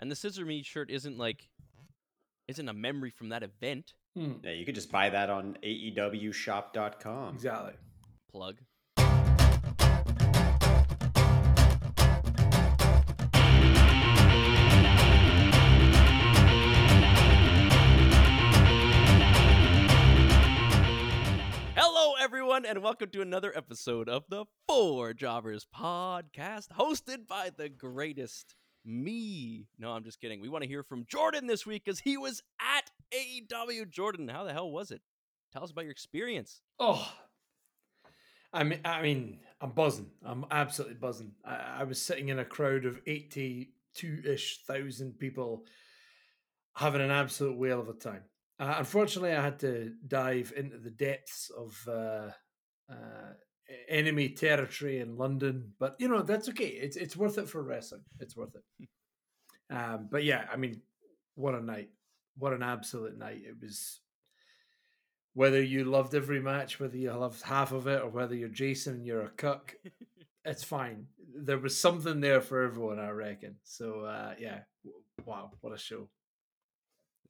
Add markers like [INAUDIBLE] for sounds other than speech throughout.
And the Scissor Me shirt isn't like isn't a memory from that event. Hmm, Yeah, you could just buy that on AEWshop.com. exactly. Plug. Hello, everyone, and welcome to another episode of the Four Jobbers podcast, hosted by the greatest me. No, I'm just kidding. We want to hear from Jordan this week because he was at AEW. Jordan, how the hell was it? Tell us about your experience. Oh, I mean, I mean, I'm buzzing. I'm absolutely buzzing. I, I was sitting in a crowd of eighty-two ish thousand people, having an absolute whale of a time. Uh, unfortunately, I had to dive into the depths of uh, uh, enemy territory in London, but you know that's okay. It's it's worth it for wrestling. It's worth it. um, but yeah, I mean, what a night! What an absolute night! It was whether you loved every match, whether you loved half of it, or whether you're Jason and you're a cuck, [LAUGHS] it's fine. There was something there for everyone, I reckon. So uh, yeah, wow, what a show!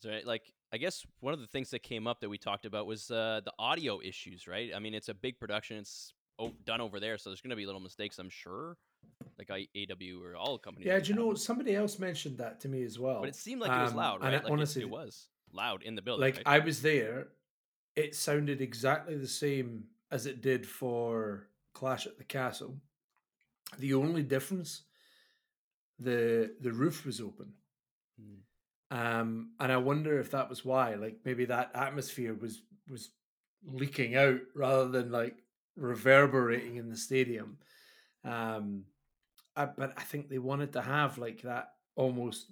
So, right, like, I guess one of the things that came up that we talked about was uh, the audio issues, right? I mean, it's a big production; it's o- done over there, so there's going to be little mistakes, I'm sure. Like I, AW or all companies. Yeah, do you know somebody else mentioned that to me as well? But it seemed like it was Um, loud, and right? I- Like it- honestly, it, was loud in the building. like right? I was there, it sounded exactly the same as it did for Clash at the Castle. The only difference, the the roof was open. Hmm. Um, and I wonder if that was why, like maybe that atmosphere was was leaking out rather than like reverberating in the stadium. Um, I, but I think they wanted to have like that almost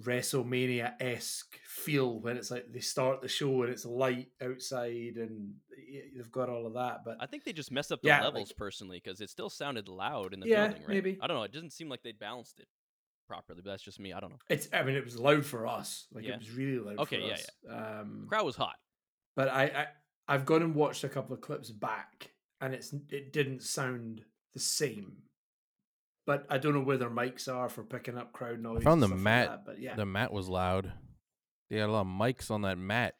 WrestleMania esque feel when it's like they start the show and it's light outside and they've got all of that. But I think they just messed up the Yeah, levels like- personally because it still sounded loud in the Yeah, building, right? maybe. I don't know. It doesn't seem like they balanced it properly, but that's just me. I don't know. it's I mean it was loud for us, like Yeah. it was really loud. Okay, for yeah, us. yeah. Um, crowd was hot. but I, I I've gone and watched a couple of clips back, and it's it didn't sound the same. But I don't know where their mics are for picking up crowd noise. I found the stuff like mat- that, but yeah, The mat was loud. They had a lot of mics on that mat.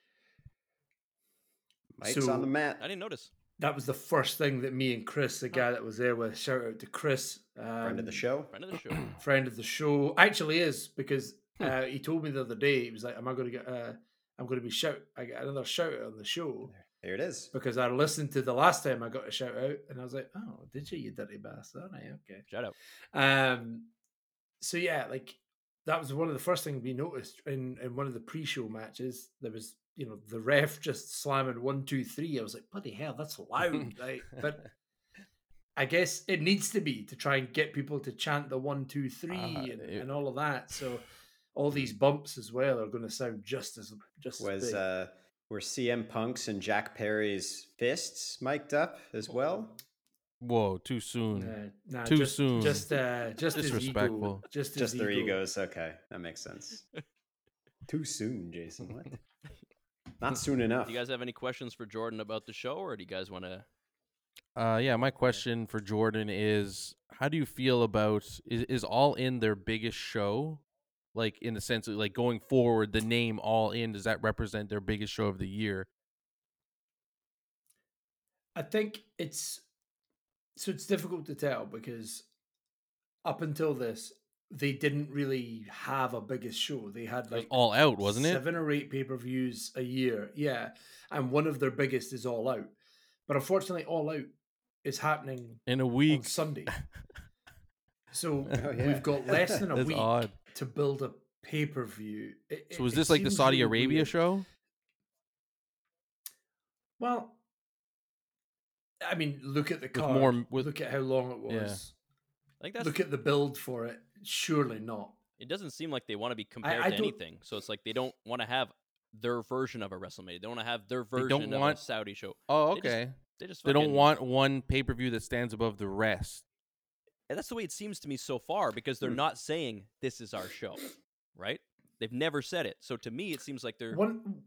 Mics So- on the mat. I didn't notice. that was the first thing that me and Chris, the guy that was there with, shout out to Chris, um, Friend of the show. Friend of the show. [CLEARS THROAT] friend of the show. Actually, is because Hmm. uh, he told me the other day he was like, "Am I going to get? Uh, I'm going to be shout. I get another shout out on the show." There it is. Because I listened to the last time I got a shout out, and I was like, "Oh, did you, you dirty bastard?" All right, okay. Shout out. Um, so yeah, like that was one of the first things we noticed in in one of the pre-show matches. There was, you know, the ref just slamming one, two, three. I was like, bloody hell, that's loud, [LAUGHS] right? But I guess it needs to be to try and get people to chant the one, two, three, Uh, and, it- and all of that. So all these bumps as well are going to sound just as just as Was big. uh were CM Punk's and Jack Perry's fists mic'd up as well? Whoa, too soon. Uh, nah, Too just, soon. Just, uh, just his ego. Disrespectful. Just, his Just their ego. egos. Okay, that makes sense. [LAUGHS] Too soon, Jason. What? Not soon enough. Do you guys have any questions for Jordan about the show, or do you guys want to? Uh, yeah, my question for Jordan is: How do you feel about is, is All In their biggest show? Like in the sense of like going forward, the name All In does that represent their biggest show of the year? I think it's so it's difficult to tell because up until this, they didn't really have a biggest show. They had like All Out, wasn't it? seven or eight pay per views a year. Yeah, and one of their biggest is All Out, but unfortunately, All Out is happening In a on week. Sunday. [LAUGHS] So Oh, yeah. we've got less than a [LAUGHS] That's week odd. To build a pay per view. So was this like the Saudi Arabia show? Well, I mean, look at the With more- with- look at how long it was. Yeah. I think that's. Look at the build for it. Surely not. it doesn't seem like they want to be compared I to anything. So it's like they don't want to have their version of a WrestleMania. They want to have their They version don't of want- a Saudi show. Oh, They just okay. They just They don't want one pay per view that stands above the rest. And that's the way it seems to me so far because they're Hmm. not saying this is our show, right? They've never said it. So to me, it seems like they're One,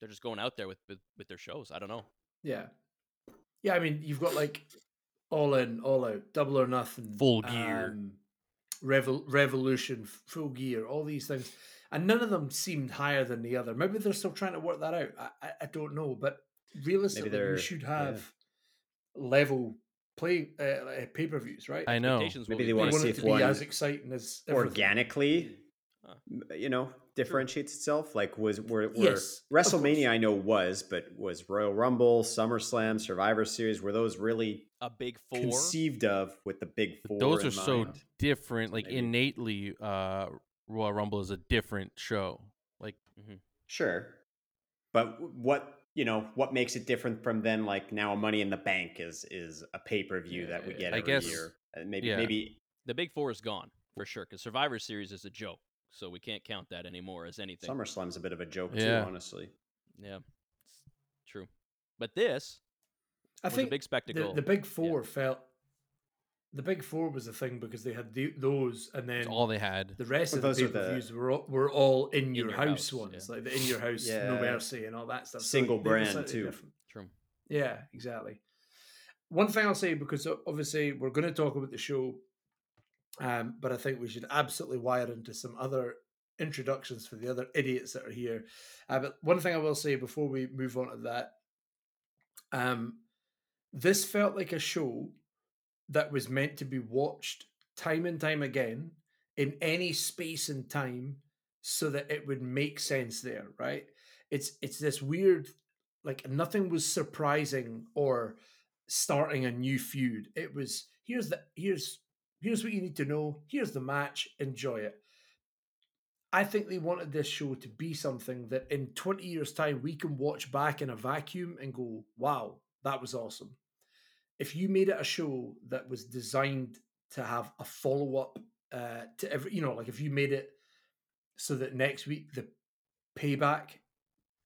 they're just going out there with with, with their shows. I don't know. yeah, yeah. I mean, you've got like all in, all out, double or nothing, Full gear. um, Revol- Revolution, Full Gear, all these things, and none of them seemed higher than the other. Maybe they're still trying to work that out. I, I, I don't know, but realistically, you should yeah. have level play uh, pay per views, right? I know. Expectations will Maybe be they You wanna see if be one as exciting as everything. organically Huh. you know differentiates itself like was were, were Yes, wrestlemania i know was but was royal rumble summerslam survivor series were those really a big four. conceived of with the big four Those in are so mind? different. Like Maybe. innately, uh, Royal Rumble is a different show. Like mm-hmm. sure but what you know what makes it different from then like now a money in the bank is is a pay-per-view that we get I every guess- year and maybe yeah. maybe the big four is gone for sure because Survivor Series is a joke, so we can't count that anymore as anything. summerslam's a bit of a joke Yeah. too honestly Yeah, it's true. But this I was think a big the, spectacle. the big four felt the big four was the thing because they had the, those, and then it's all they had. the rest But of the those are pay per views were all, were all in, your, your house, house, ones, yeah. like the in your house, Yeah. no mercy, and all that stuff. Single they were brand, too. different. True. Yeah, exactly. One thing I'll say because obviously we're going to talk about the show, um, but I think we should absolutely wire into some other introductions for the other idiots that are here. Uh, but one thing I will say before we move on to that, um, this felt like a show that was meant to be watched time and time again in any space and time so that it would make sense there right? It's it's this weird like nothing was surprising or starting a new feud. It was here's the here's here's what you need to know. Here's the match. Enjoy it. I think they wanted this show to be something that in 20 years time we can watch back in a vacuum and go wow that was awesome if you made it a show that was designed to have a follow up uh, to every, you know, like if you made it so that next week the payback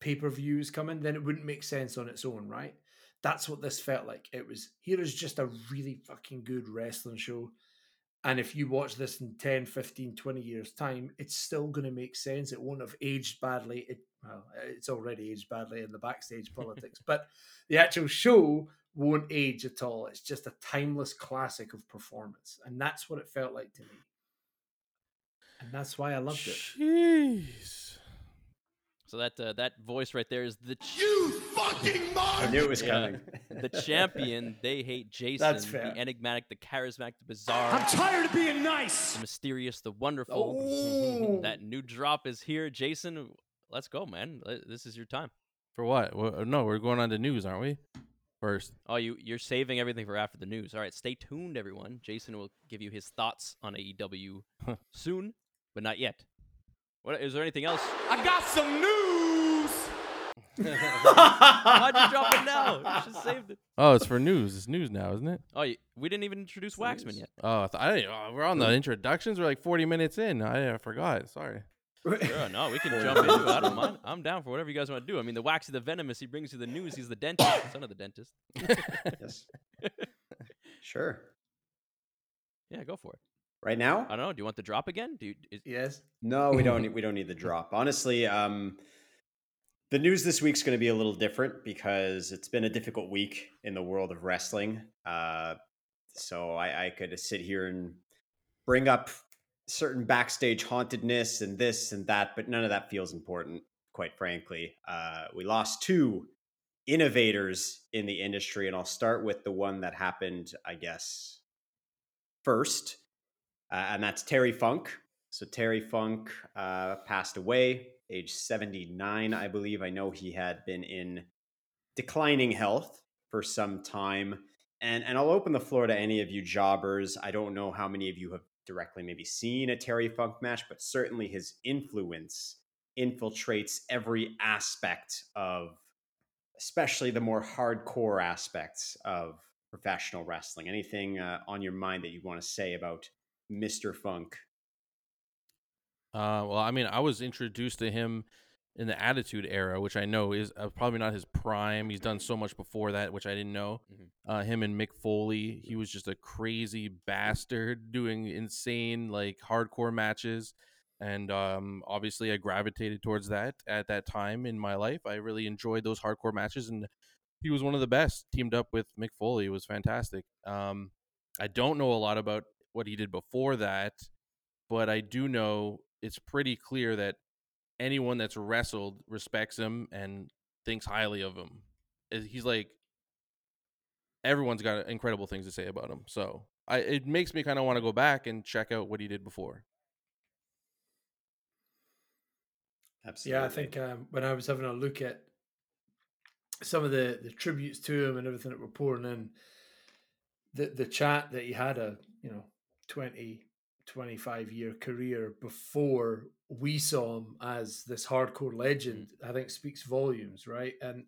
pay per view is coming, then it wouldn't make sense on its own, right? That's what this felt like. It was here is just a really fucking good wrestling show. And if you watch this in 10, 15, 20 years' time, it's still going to make sense. It won't have aged badly. It, well, it's already aged badly in the backstage [LAUGHS] politics, but the actual show won't age at all. It's just a timeless classic of performance. And that's what it felt like to me. And that's why I loved it. Jeez. So that uh, that voice right there is the ch- You fucking i knew it was Yeah. coming the champion. They hate Jason. That's fair. The enigmatic, the charismatic, the bizarre, I'm tired of being nice. the mysterious, the wonderful. Oh. [LAUGHS] that new drop is here, Jason. Let's go, man. This is your time. For what? Wha- No, we're going on to news, aren't we? First. Oh, you you're saving everything for after the news. All right, stay tuned, everyone. Jason will give you his thoughts on AEW soon, but not yet. What is there anything else? I got some news. Why'd you drop it now? You should have saved it. Oh, it's for news. It's news now, isn't it? Oh, you, we didn't even introduce Waxman yet. Oh, I th- I didn't, oh, we're on the introductions. We're like 40 minutes in. I, I forgot. Sorry. Sure, no, we can jump into it. I don't mind. I'm down for whatever you guys want to do. I mean, the waxy, the venomous, he brings you the news. He's the dentist, the son of the dentist. [LAUGHS] yes sure Yeah, go for it. right now I don't know. Do you want the drop again? Do you, is, yes. No, we don't. Need, we don't need the drop. Honestly, um, the news this week's going to be a little different because it's been a difficult week in the world of wrestling. Uh, so I, I could sit here and bring up certain backstage hauntedness and this and that, but none of that feels important. Quite frankly, uh, we lost two innovators in the industry, and I'll start with the one that happened, I guess, first, uh, and that's Terry Funk. So Terry Funk uh, passed away, age 79, I believe. I know he had been in declining health for some time. And, and I'll open the floor to any of you jobbers. I don't know how many of you have directly maybe seen a Terry Funk match, but certainly his influence infiltrates every aspect of, especially the more hardcore aspects of professional wrestling. Anything uh, on your mind that you want to say about Mr. Funk? Uh, well, I mean, I was introduced to him in the Attitude Era, which I know is uh, probably not his prime. He's done so much before that, which I didn't know. Mhm. Uh, him and Mick Foley, he was just a crazy bastard doing insane, like hardcore matches. And um, obviously, I gravitated towards that at that time in my life. I really enjoyed those hardcore matches, and he was one of the best. Teamed up with Mick Foley, it was fantastic. Um, I don't know a lot about what he did before that. but I do know it's pretty clear that anyone that's wrestled respects him and thinks highly of him. He's like everyone's got incredible things to say about him. So I it makes me kind of want to go back and check out what he did before. Absolutely. Yeah, I think um, when I was having a look at some of the, the tributes to him and everything that were pouring in, the the chat that he had a you know 20, 25 year career before we saw him as this hardcore legend, mm-hmm. I think speaks volumes, right? And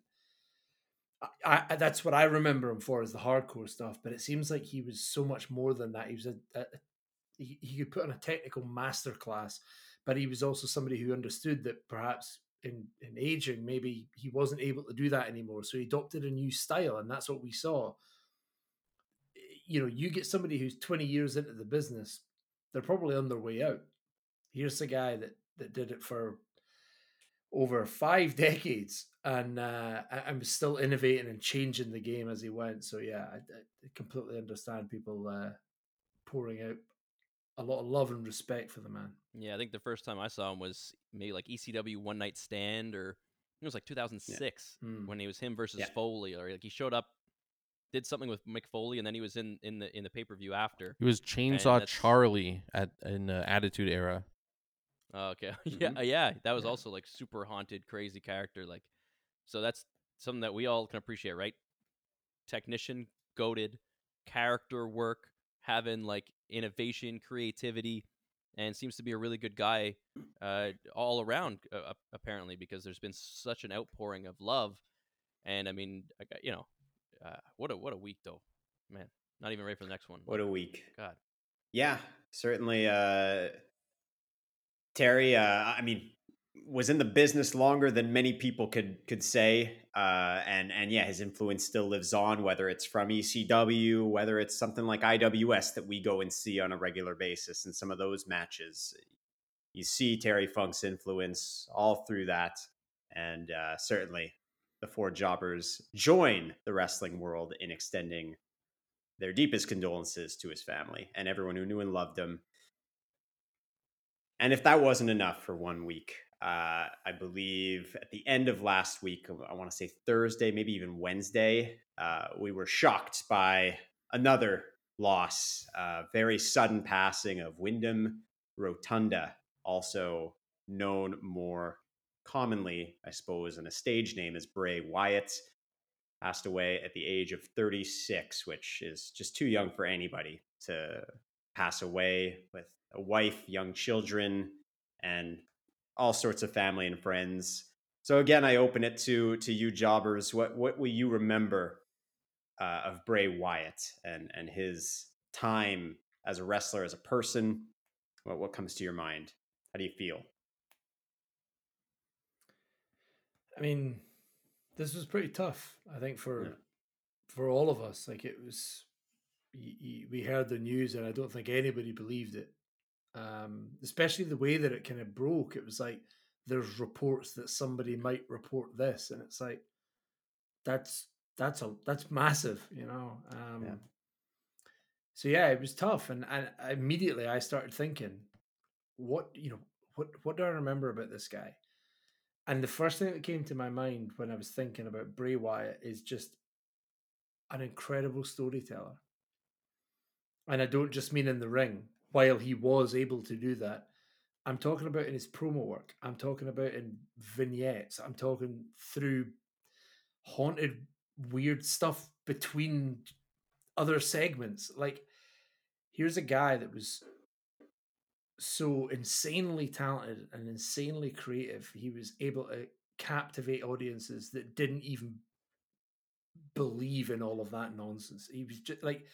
I, I that's what I remember him for is the hardcore stuff. But it seems like he was so much more than that. He was a, a he, he could put on a technical masterclass but he was also somebody who understood that perhaps in in aging maybe he wasn't able to do that anymore so he adopted a new style and that's what we saw you know you get somebody who's 20 years into the business they're probably on their way out here's the guy that that did it for over five [LAUGHS] decades and uh and was still innovating and changing the game as he went so yeah i, I completely understand people uh pouring out a lot of love and respect for the man Yeah, I think the first time I saw him was maybe like ECW One Night Stand, or it was like 2006 Mm. when he was him versus Yeah. Foley, or like he showed up, did something with Mick Foley, and then he was in in the in the pay per view after. He was Chainsaw Charlie at in the Attitude Era. Oh, okay, [LAUGHS] yeah, Mhm. uh, yeah, that was Yeah. also like super haunted, crazy character. Like, so that's something that we all can appreciate, right? Technician, goaded, character work, having like innovation, creativity, and seems to be a really good guy uh, all around. Uh, apparently, because there's been such an outpouring of love, and I mean, you know, uh, what a what a week though, man. Not even ready for the next one. What a week. God. Yeah, certainly. Uh, Terry, uh, I mean, was in the business longer than many people could could say, uh, and and yeah, his influence still lives on. Whether it's from ECW, whether it's something like IWS that we go and see on a regular basis, and some of those matches, you see Terry Funk's influence all through that, and uh, certainly the four jobbers join the wrestling world in extending their deepest condolences to his family and everyone who knew and loved him. And if that wasn't enough for one week, uh, I believe at the end of last week, I want to say Thursday, maybe even Wednesday, uh, we were shocked by another loss, uh, very sudden passing of Windham Rotunda, also known more commonly, I suppose, in a stage name is Bray Wyatt passed away at the age of 36, which is just too young for anybody to pass away with a wife, young children, and all sorts of family and friends. So again, I open it to to you jobbers. What what will you remember uh, of Bray Wyatt and and his time as a wrestler, as a person? What what comes to your mind? How do you feel? I mean, this was pretty tough. I think for Yeah. for all of us. Like it was, we heard the news, and I don't think anybody believed it. Um, especially the way that it kind of broke. It was like there's reports that somebody might report this, and it's like that's that's a that's massive, you know. Um, So yeah, it was tough, and and immediately I started thinking, what you know, what what do I remember about this guy? And the first thing that came to my mind when I was thinking about Bray Wyatt is just an incredible storyteller. And I don't just mean in the ring, while he was able to do that. I'm talking about in his promo work. I'm talking about in vignettes. I'm talking through haunted, weird stuff between other segments. Like, here's a guy that was so insanely talented and insanely creative. He was able to captivate audiences that didn't even believe in all of that nonsense. He was just like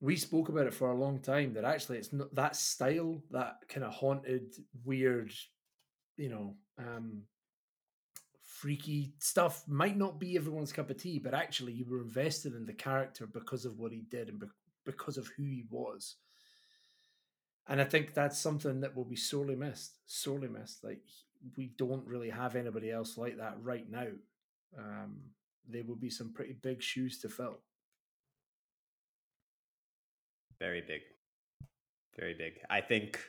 we spoke about it for a long time that actually it's not that style, that kind of haunted, weird, you know, um freaky stuff might not be everyone's cup of tea, but actually you were invested in the character because of what he did and be- because of who he was. And I think that's something that will be sorely missed, sorely missed. Like we don't really have anybody else like that right now. Um, there will be some pretty big shoes to fill. Very big. Very big. I think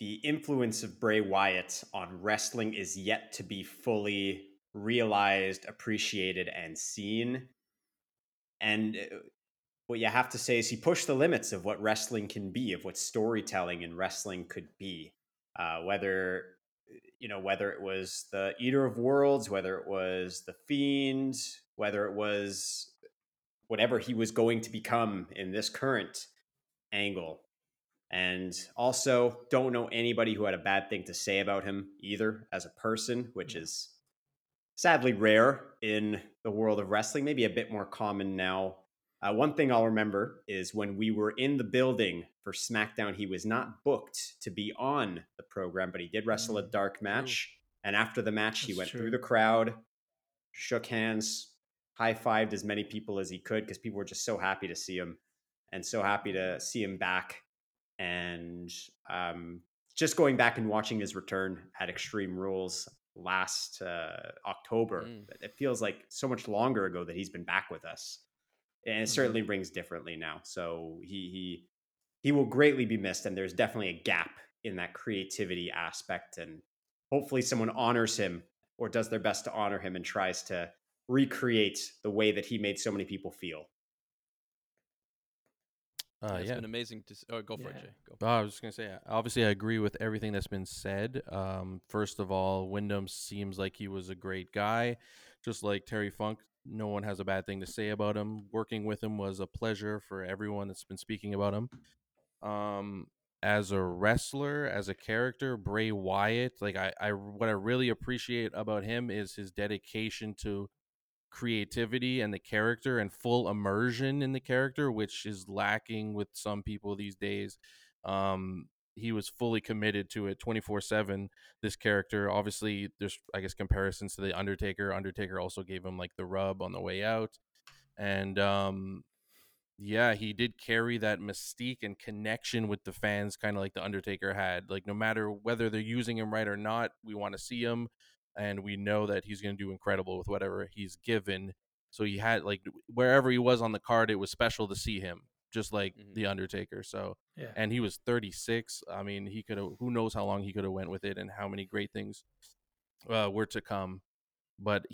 the influence of Bray Wyatt on wrestling is yet to be fully realized, appreciated, and seen. And uh, what you have to say is he pushed the limits of what wrestling can be, of what storytelling in wrestling could be. Uh, whether you know whether it was the Eater of Worlds, whether it was the Fiend, whether it was whatever he was going to become in this current angle. And also, don't know anybody who had a bad thing to say about him either as a person, which is sadly rare in the world of wrestling, maybe a bit more common now. Uh, one thing I'll remember is when we were in the building for SmackDown, he was not booked to be on the program, but he did wrestle a Mm, dark match. And after the match, he went true. through the crowd, shook hands, high fived as many people as he could because people were just so happy to see him and so happy to see him back. And um, just going back and watching his return at Extreme Rules last uh, October, Mm. it feels like so much longer ago that he's been back with us, and it certainly rings differently now. So he he he will greatly be missed, and there's definitely a gap in that creativity aspect, and hopefully someone honors him or does their best to honor him and tries to recreate the way that he made so many people feel. Uh, it's yeah. been amazing to. Oh, go for it, Jay. Go. Oh, I was just gonna say, obviously, I agree with everything that's been said. Um, first of all, Windham seems like he was a great guy, just like Terry Funk. No one has a bad thing to say about him. Working with him was a pleasure for everyone that's been speaking about him. Um, as a wrestler, as a character, Bray Wyatt, like I, I, what I really appreciate about him is his dedication to creativity and the character and full immersion in the character, which is lacking with some people these days. Um, he was fully committed to it 24 7. This character, obviously, there's, I guess, comparisons to The Undertaker. Undertaker also gave him like the rub on the way out. And, um, yeah, he did carry that mystique and connection with the fans, kind of like the Undertaker had. Like, no matter whether they're using him right or not, we want to see him and we know that he's going to do incredible with whatever he's given. So he had like wherever he was on the card, it was special to see him, just like Mhm. the Undertaker. So Yeah. and he was 36. I mean, he could have. Who knows how long he could have went with it and how many great things uh, were to come. But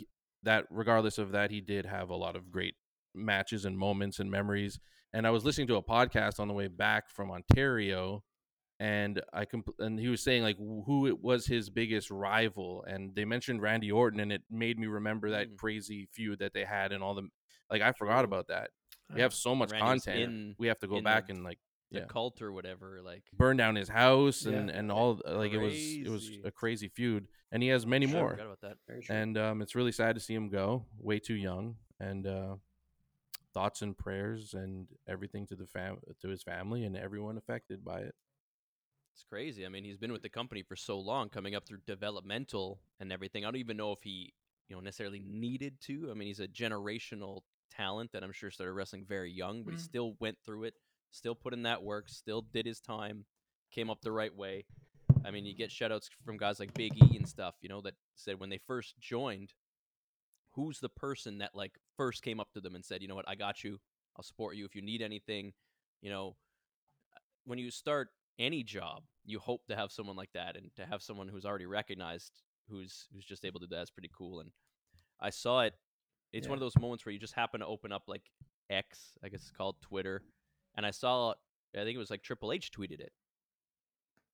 that, regardless of that, he did have a lot of great matches and moments and memories. And I was listening to a podcast on the way back from Ontario, and I comp- and he was saying like who it was his biggest rival, and they mentioned Randy Orton, and it made me remember that Mm. crazy feud that they had and all the like. I forgot about that. We have so much Randy was content. in we have to go in back the- and like The yeah. cult or whatever, like burn down his house and and all like it was it was a crazy feud, and he has many I more. forgot about that. Very true. And um, it's really sad to see him go, way too young. And uh, thoughts and prayers and everything to the fam to his family and everyone affected by it. It's crazy. I mean, he's been with the company for so long, coming up through developmental and everything. I don't even know if he, you know, necessarily needed to. I mean, he's a generational talent that I'm sure started wrestling very young, but he Mm. still went through it, still put in that work, still did his time, came up the right way. I mean, you get shoutouts from guys like Big E and stuff, you know, that said when they first joined, who's the person that like first came up to them and said, you know what, I got you. I'll support you if you need anything. You know, when you start any job, you hope to have someone like that, and to have someone who's already recognized, who's who's just able to do that is pretty cool. And I saw it. It's one of those moments where you just happen to open up like X, I guess it's called Twitter, and I saw. I think it was like Triple H tweeted it.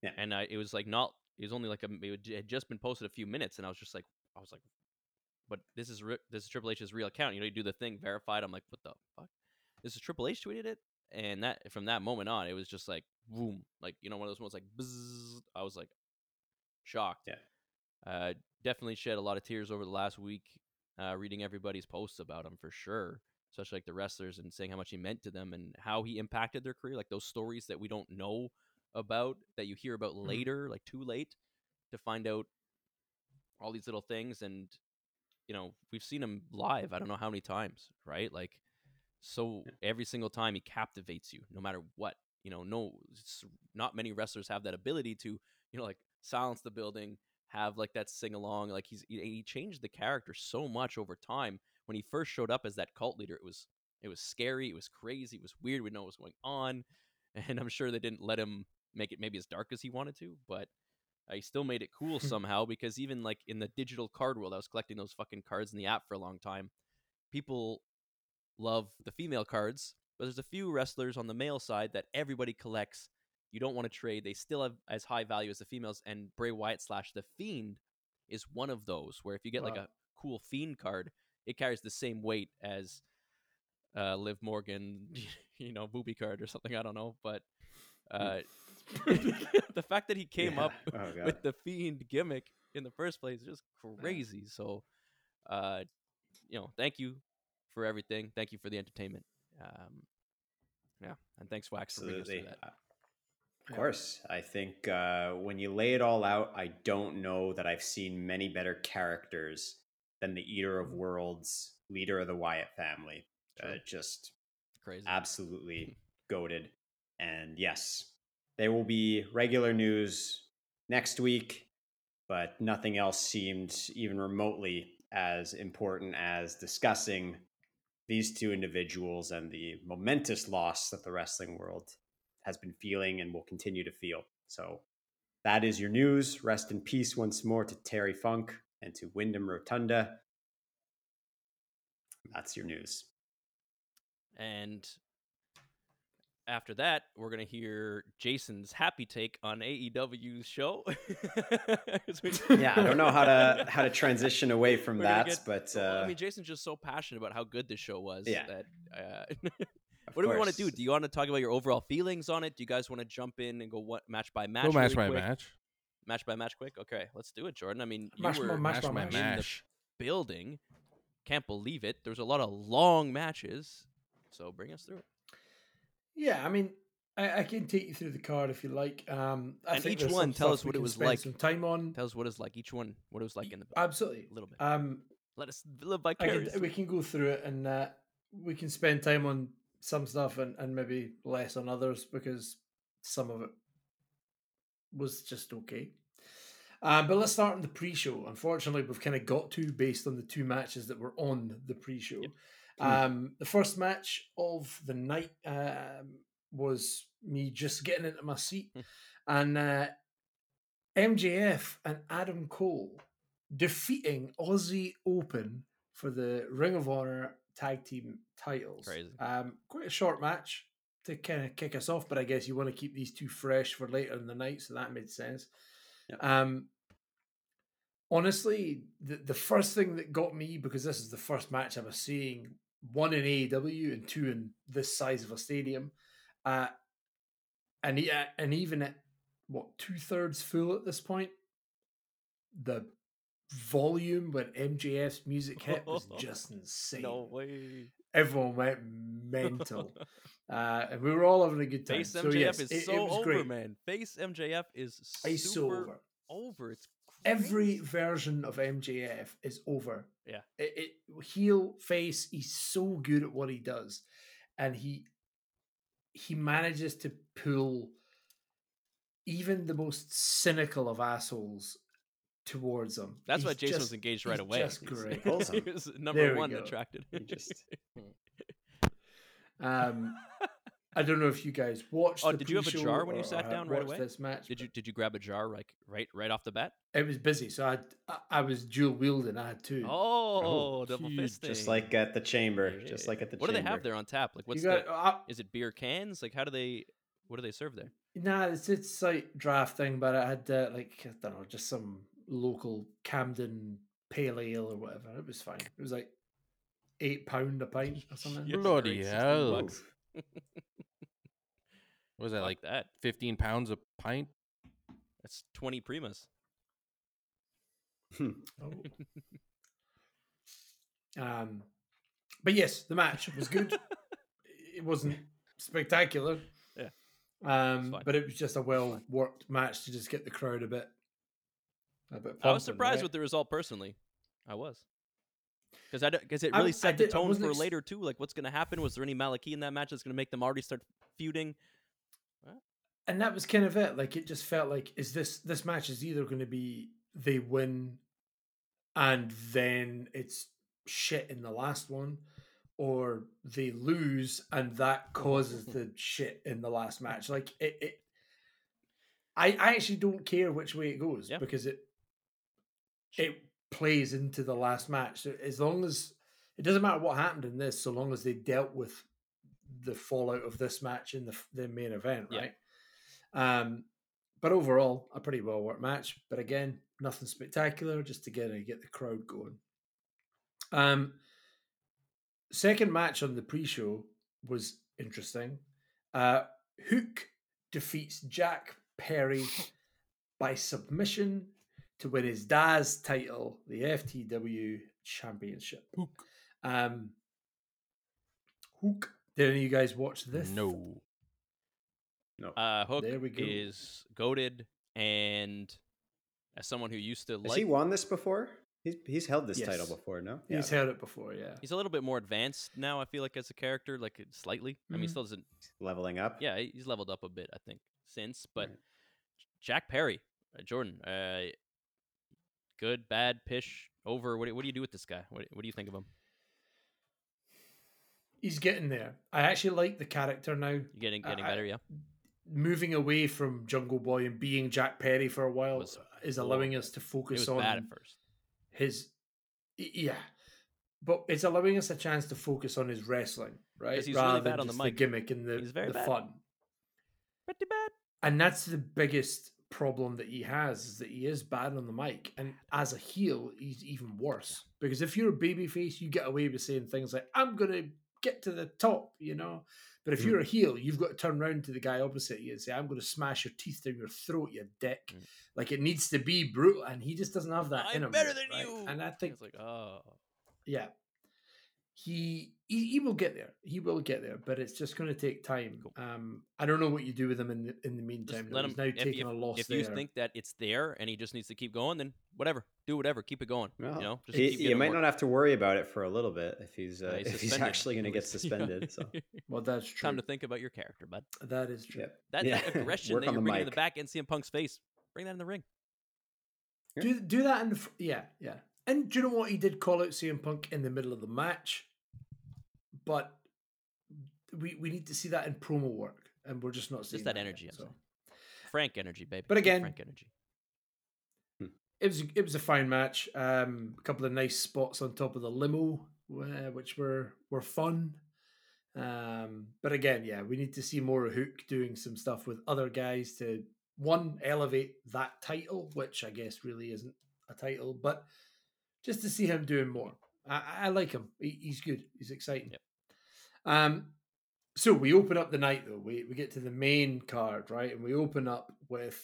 Yeah. And I, it was like not. It was only like a. It had just been posted a few minutes, and I was just like, I was like, but this is re- this is Triple H's real account. You know, you do the thing verified. I'm like, what the fuck? This is Triple H tweeted it, and that from that moment on, it was just like boom, like you know, one of those moments like bzzz. I was like shocked. Yeah. Uh, definitely shed a lot of tears over the last week, uh, reading everybody's posts about him for sure. Especially like the wrestlers and saying how much he meant to them and how he impacted their career. Like those stories that we don't know about that you hear about later, like too late to find out all these little things. And you know, we've seen him live. I don't know how many times, right? Like, so every single time he captivates you, no matter what. You know, no, not many wrestlers have that ability to, you know, like silence the building, have like that sing along. Like he's he, changed the character so much over time. When he first showed up as that cult leader, it was it was scary, it was crazy, it was weird. We didn't know what was going on. [LAUGHS] and I'm sure they didn't let him make it maybe as dark as he wanted to, but uh, he still made it cool [LAUGHS] somehow because even like in the digital card world, I was collecting those fucking cards in the app for a long time. People love the female cards, but there's a few wrestlers on the male side that everybody collects. You don't want to trade. They still have as high value as the females, and Bray Wyatt slash the Fiend is one of those. Where if you get like a cool Fiend card, it carries the same weight as uh, Liv Morgan, [LAUGHS] you know, booby card or something. I don't know, but uh, [LAUGHS] [LAUGHS] the fact that he came Yeah. up Oh, with the Fiend gimmick in the first place is just crazy. So, uh, you know, thank you for everything. Thank you for the entertainment. Um, yeah, and thanks Wax for bringing us Absolutely. that. Of course. I think uh, when you lay it all out, I don't know that I've seen many better characters than the Eater of Worlds, leader of the Wyatt family. Uh, just Crazy. absolutely [LAUGHS] goaded. And yes, there will be regular news next week, but nothing else seemed even remotely as important as discussing these two individuals and the momentous loss that the wrestling world has been feeling and will continue to feel. So that is your news. Rest in peace once more to Terry Funk and to Windham Rotunda. That's your news. And after that, we're gonna hear Jason's happy take on AEW's show. [LAUGHS] [LAUGHS] yeah, I don't know how to how to transition away [LAUGHS] from We're that, get- but well, uh, I mean, Jason's just so passionate about how good this show was. Yeah. That, uh, of what do we want to do? Do you want to talk about your overall feelings on it? Do you guys want to jump in and go what match by match? Go match really by quick? match. Match by match, quick. Okay, let's do it, Jordan. I mean, you Match were match Match by by match. mash. building. Can't believe it. There's a lot of long matches. So bring us through it. Yeah, I mean, I, I can take you through the card if you like. Um, I And think each one, tell us what it can was spend like. Some time on. Tell us what it's like. Each one, what it was like in the Absolutely. a little bit. Um, Let us live I can, vicariously. we can go through it and uh, we can spend time on some stuff and, and maybe less on others because some of it was just okay. Uh, but let's start on the pre-show. Unfortunately, we've kind of got to based on the two matches that were on the pre-show. Yep. Um, the first match of the night um, was me just getting into my seat, Hmm. and uh, MJF and Adam Cole defeating Aussie Open for the Ring of Honor tag team titles. Crazy. Um, quite a short match to kind of kick us off, but I guess you want to keep these two fresh for later in the night, so that made sense. Yep. Um, honestly, the, the first thing that got me because this is the first match I was seeing one in AEW and two in this size of a stadium, uh, and yeah, and even at what two thirds full at this point, the volume when MJF's music hit was [LAUGHS] just insane. no way. Everyone went mental, uh, and we were all having a good time. Face so MJF yes, is it, so it was over, great. man. Face MJF is super over. over. It's Every version of MJF is over. Yeah. It, it heel face. He's so good at what he does, and he he manages to pull even the most cynical of assholes towards him. That's why He's Jason was engaged right he's away. Just He's- great. Pulls he was [LAUGHS] [LAUGHS] number There one attracted. He just Um, I don't know if you guys watched. Oh, the did you have a jar when you sat down right watched away? This match, did you did you grab a jar like right right off the bat? It was busy, so I I, I was dual wielding. I had two. Oh, double huge, fisting. just like at the chamber, just Yeah. like at the What do they have there on tap? Like, what's you got, the? uh, Is it beer cans? Like, how do they? What do they serve there? Nah, it's it's like draft thing, but I had uh, like I don't know, just some local Camden pale ale or whatever. It was fine. It was like eight pound a pint or [LAUGHS] something. Yeah, Bloody hell. [LAUGHS] What was that Fuck like that? 15 pounds a pint? That's twenty primas. [LAUGHS] Oh. um, but yes, the match was good. it wasn't spectacular. Yeah. Um, but it was just a well worked match to just get the crowd a bit. Uh, A I was surprised right? with the result personally. I was. Because I because it really I set the did- I tone for ex- later too. Like, what's going to happen? Was there any Maliki in that match that's going to make them already start feuding? and that was kind of it. Like it just felt like is this this match is either going to be they win, and then it's shit in the last one, or they lose and that causes the [LAUGHS] shit in the last match. Like it, it I, I actually don't care which way it goes Yeah. because it it plays into the last match. As long as it doesn't matter what happened in this, so long as they dealt with the fallout of this match in the the main event, Yeah. right? Um, but overall, a pretty well worked match. But again, nothing spectacular, just to get uh, get the crowd going. Um, second match on the pre-show was interesting. Uh, Hook defeats Jack Perry [LAUGHS] by submission to win his Daz title, the FTW Championship. Hook. Um, Hook. Did any of you guys watch this? No. No. Uh, Hook There we go. is goaded, and as someone who used to Has like, he won this before? He's he's held this title before, no? He's held it before, yeah. he's a little bit more advanced now. I feel like as a character, like uh, slightly. I mean, he Mhm. still doesn't. leveling up. Yeah, he's leveled up a bit, I think, since. But Right. Jack Perry, uh, Jordan, uh, good, bad, pish, over. What do, what do you do with this guy? What, what do you think of him? He's getting there. I actually like the character now. You getting getting I- better? Yeah. Moving away from Jungle Boy and being Jack Perry for a while Was is allowing us to focus on bad at first. his yeah but it's allowing us a chance to focus on his wrestling right he's really rather bad than on the mic. gimmick and the, the bad. fun Pretty bad. and that's the biggest problem that he has is that he is bad on the mic and as a heel he's even worse because if you're a babyface you get away with saying things like i'm gonna get to the top you know but if Mm. you're a heel you've got to turn around to the guy opposite you and say i'm gonna smash your teeth down your throat you dick Mm. like it needs to be brutal and he just doesn't have that in I'm him better than right? you. and i think It's like, oh, yeah he he, he will get there he will get there but it's just going to take time Cool. um i don't know what you do with him in the in the meantime though. let he's him. now if taking if, a loss if there you think that it's there and he just needs to keep going, then whatever, do whatever, keep it going. Well, you know, just he- keep you might more- not have to worry about it for a little bit if he's Uh, he's if he's actually going to get least. [LAUGHS] Yeah. suspended. So well that's true Time to think about your character, bud. that is true yep. That, Yeah. that [LAUGHS] aggression Work that you're the bringing in the back and CM Punk's face, bring that in the ring. do do that in the yeah yeah and do you know what he did call out CM Punk in the middle of the match but we we need to see that in promo work and we're just not seeing just that yet, energy, I'm so. Frank energy, baby. But again- Frank energy. it was it was a fine match. Um, a couple of nice spots on top of the limo, uh, which were were fun. Um, but again, yeah, we need to see more of Hook doing some stuff with other guys to one elevate that title, which I guess really isn't a title, but just to see him doing more. I, I like him. He, he's good. He's exciting. Yep. Um, so we open up the night though. We we get to the main card, right? And we open up with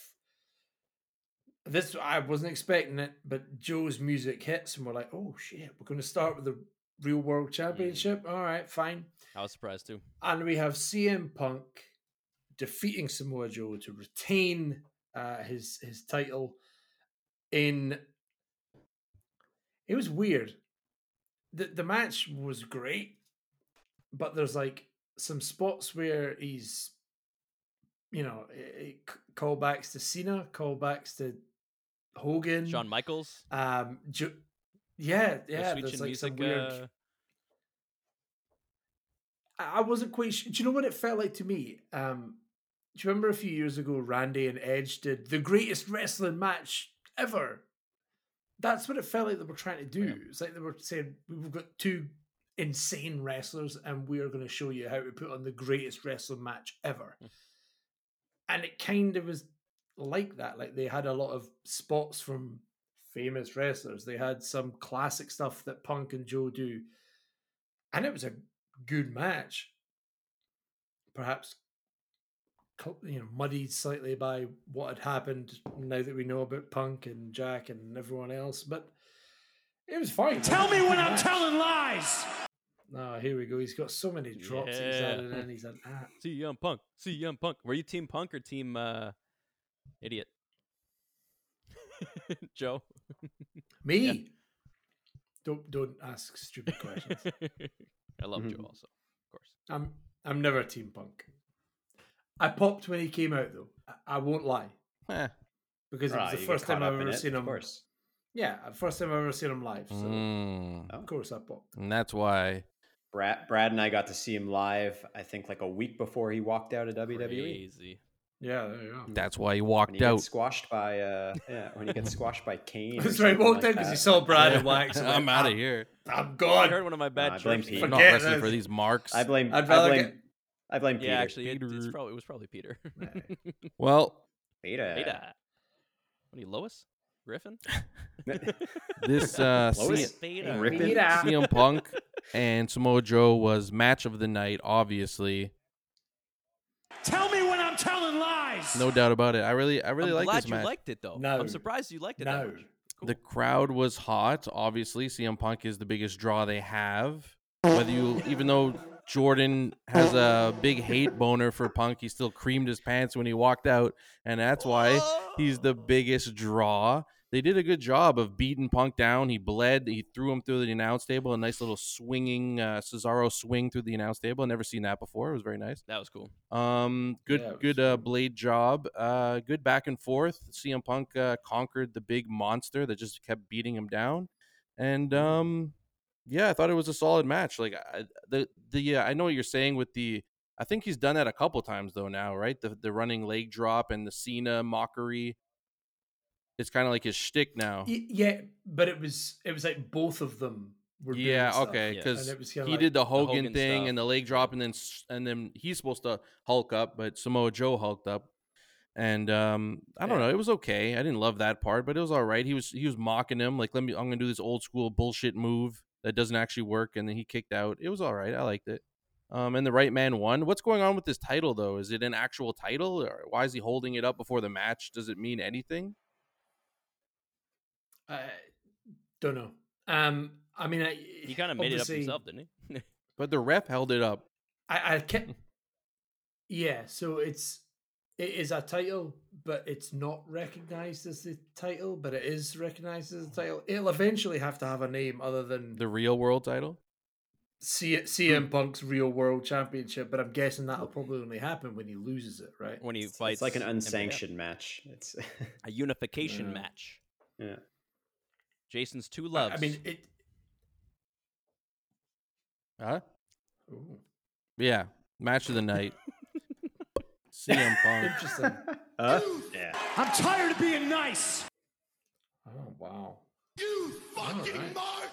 this. I wasn't expecting it, but Joe's music hits, and we're like, "Oh shit, we're going to start with the Real World Championship." All right, fine. I was surprised too. And we have CM Punk defeating Samoa Joe to retain uh, his his title. In it was weird. the The match was great, but there's like some spots where he's, you know, eh, eh, callbacks to Cena, callbacks to Hogan, Shawn Michaels. um, jo- yeah, yeah. There's like music. some weird. uh, I I wasn't quite sure. Do you know what it felt like to me? Um, do you remember a few years ago, Randy and Edge did the greatest wrestling match ever? That's what it felt like they were trying to do. Yeah. It's like they were saying, we've got two insane wrestlers and we are going to show you how to put on the greatest wrestling match ever. Hmm. and it kind of was like that. Like they had a lot of spots from famous wrestlers. They had some classic stuff that Punk and Joe do. And it was a good match. Perhaps you know muddied slightly by what had happened now that we know about Punk and Jack and everyone else, but it was fine. Tell me when I'm telling lies. Oh, here we go. He's got so many drops that he's Yeah. added in. He's an ah. [LAUGHS] CM Punk. CM Punk. Were you Team Punk or Team uh, Idiot? [LAUGHS] Joe. Me. Don't don't ask stupid questions. [LAUGHS] I love Joe Mhm. also, of course. I'm I'm never Team Punk. I popped when he came out though. I, I won't lie Eh. because it was the first time I've ever it, seen Of him. Course. Yeah, first time I've ever seen him live. So Mm. of course I popped. And that's why Brad, Brad and I got to see him live. I think like a week before he walked out of WWE. Crazy. Yeah, there you go. That's why he walked he out. squashed by uh yeah, when he gets [LAUGHS] squashed by Kane. That's right. something Walked like in because he that. saw Brad and Yeah. Wax. and I'm [LAUGHS] out of here. I'm gone. I heard one of my bad I blame. Pete. I'm not Forget wrestling for these marks. I blame I'd I blame get- I blame Yeah, Peter. actually, it, it's probably, it was probably Peter. [LAUGHS] well, Peter. Peter. What are you, Lois? Griffin? [LAUGHS] this uh, C- Lois? Rippin'? Peter. CM Punk [LAUGHS] and Samoa Joe was match of the night, obviously. Tell me when I'm telling lies. No doubt about it. I really I really I'm like glad this you match. liked it, though. No. I'm surprised you liked it No. that much. Cool. The crowd was hot. Obviously, CM Punk is the biggest draw they have. Whether you, even though Jordan has a big hate boner for Punk, he still creamed his pants when he walked out, and that's why he's the biggest draw. They did a good job of beating Punk down. He bled. He threw him through the announce table. A nice little swinging uh, Cesaro swing through the announce table. Never seen that before. It was very nice. That was cool. Um, good, Yeah, good uh, blade job. Uh, good back and forth. CM Punk uh, conquered the big monster that just kept beating him down, and um, yeah, I thought it was a solid match. Like I, the the uh, I know what you're saying with the. I think he's done that a couple times though now, right? The the running leg drop and the Cena mockery. It's kind of like his shtick now. Y- Yeah, but it was it was like both of them were doing Yeah, okay, because it he like did the Hogan, Hogan thing stuff. and the leg drop, and then and then he's supposed to Hulk up, but Samoa Joe hulked up, and um, I don't Yeah. know, it was okay. I didn't love that part, but it was all right. He was he was mocking him like, let me, I'm gonna do this old school bullshit move that doesn't actually work, and then he kicked out. It was all right. I liked it. Um, and the right man won. What's going on with this title though? Is it an actual title, or why is he holding it up before the match? Does it mean anything? I don't know. Um, I mean, I, He kind of made it up himself, didn't he? [LAUGHS] But the ref held it up. I, I can't. [LAUGHS] Yeah, so it's it is a title, but it's not recognized as the title, but it is recognized as a title. It'll eventually have to have a name other than The real world title. C- CM Punk's Real World Championship. But I'm guessing that'll probably only happen when he loses it, right? when he It's, fights. it's like an MJF. unsanctioned match. It's A unification [LAUGHS] Yeah. match. yeah. Jason's two loves. I mean, it. Huh? ooh, Yeah, match of the night. [LAUGHS] CM Punk. interesting. Uh, yeah. I'm tired of being nice. Oh wow. You fucking Alright. mark.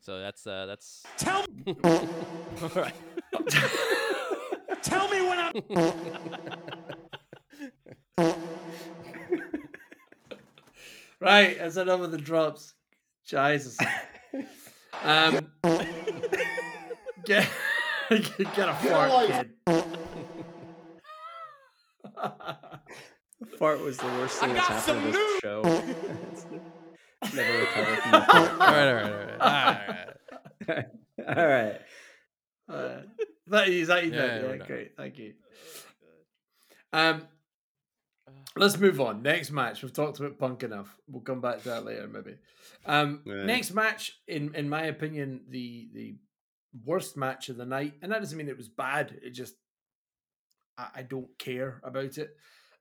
so that's uh that's Tell Me- [LAUGHS] all right. [LAUGHS] tell me when I'm Right, that's enough of the drops. Jesus. [LAUGHS] Um, get, [LAUGHS] get a fart, kid. [LAUGHS] Fart was the worst thing that's happened some to this news. show. It's never recovered from the fart. all right, all right, all right. All right. All right. Uh, that is that you Yeah, done? yeah, Yeah, great, thank you. Um, let's move on. Next match. We've talked about Punk enough. We'll come back to that later, maybe. Um, Yeah. next match, in in my opinion, the the worst match of the night, and that doesn't mean it was bad. It just I, I don't care about it.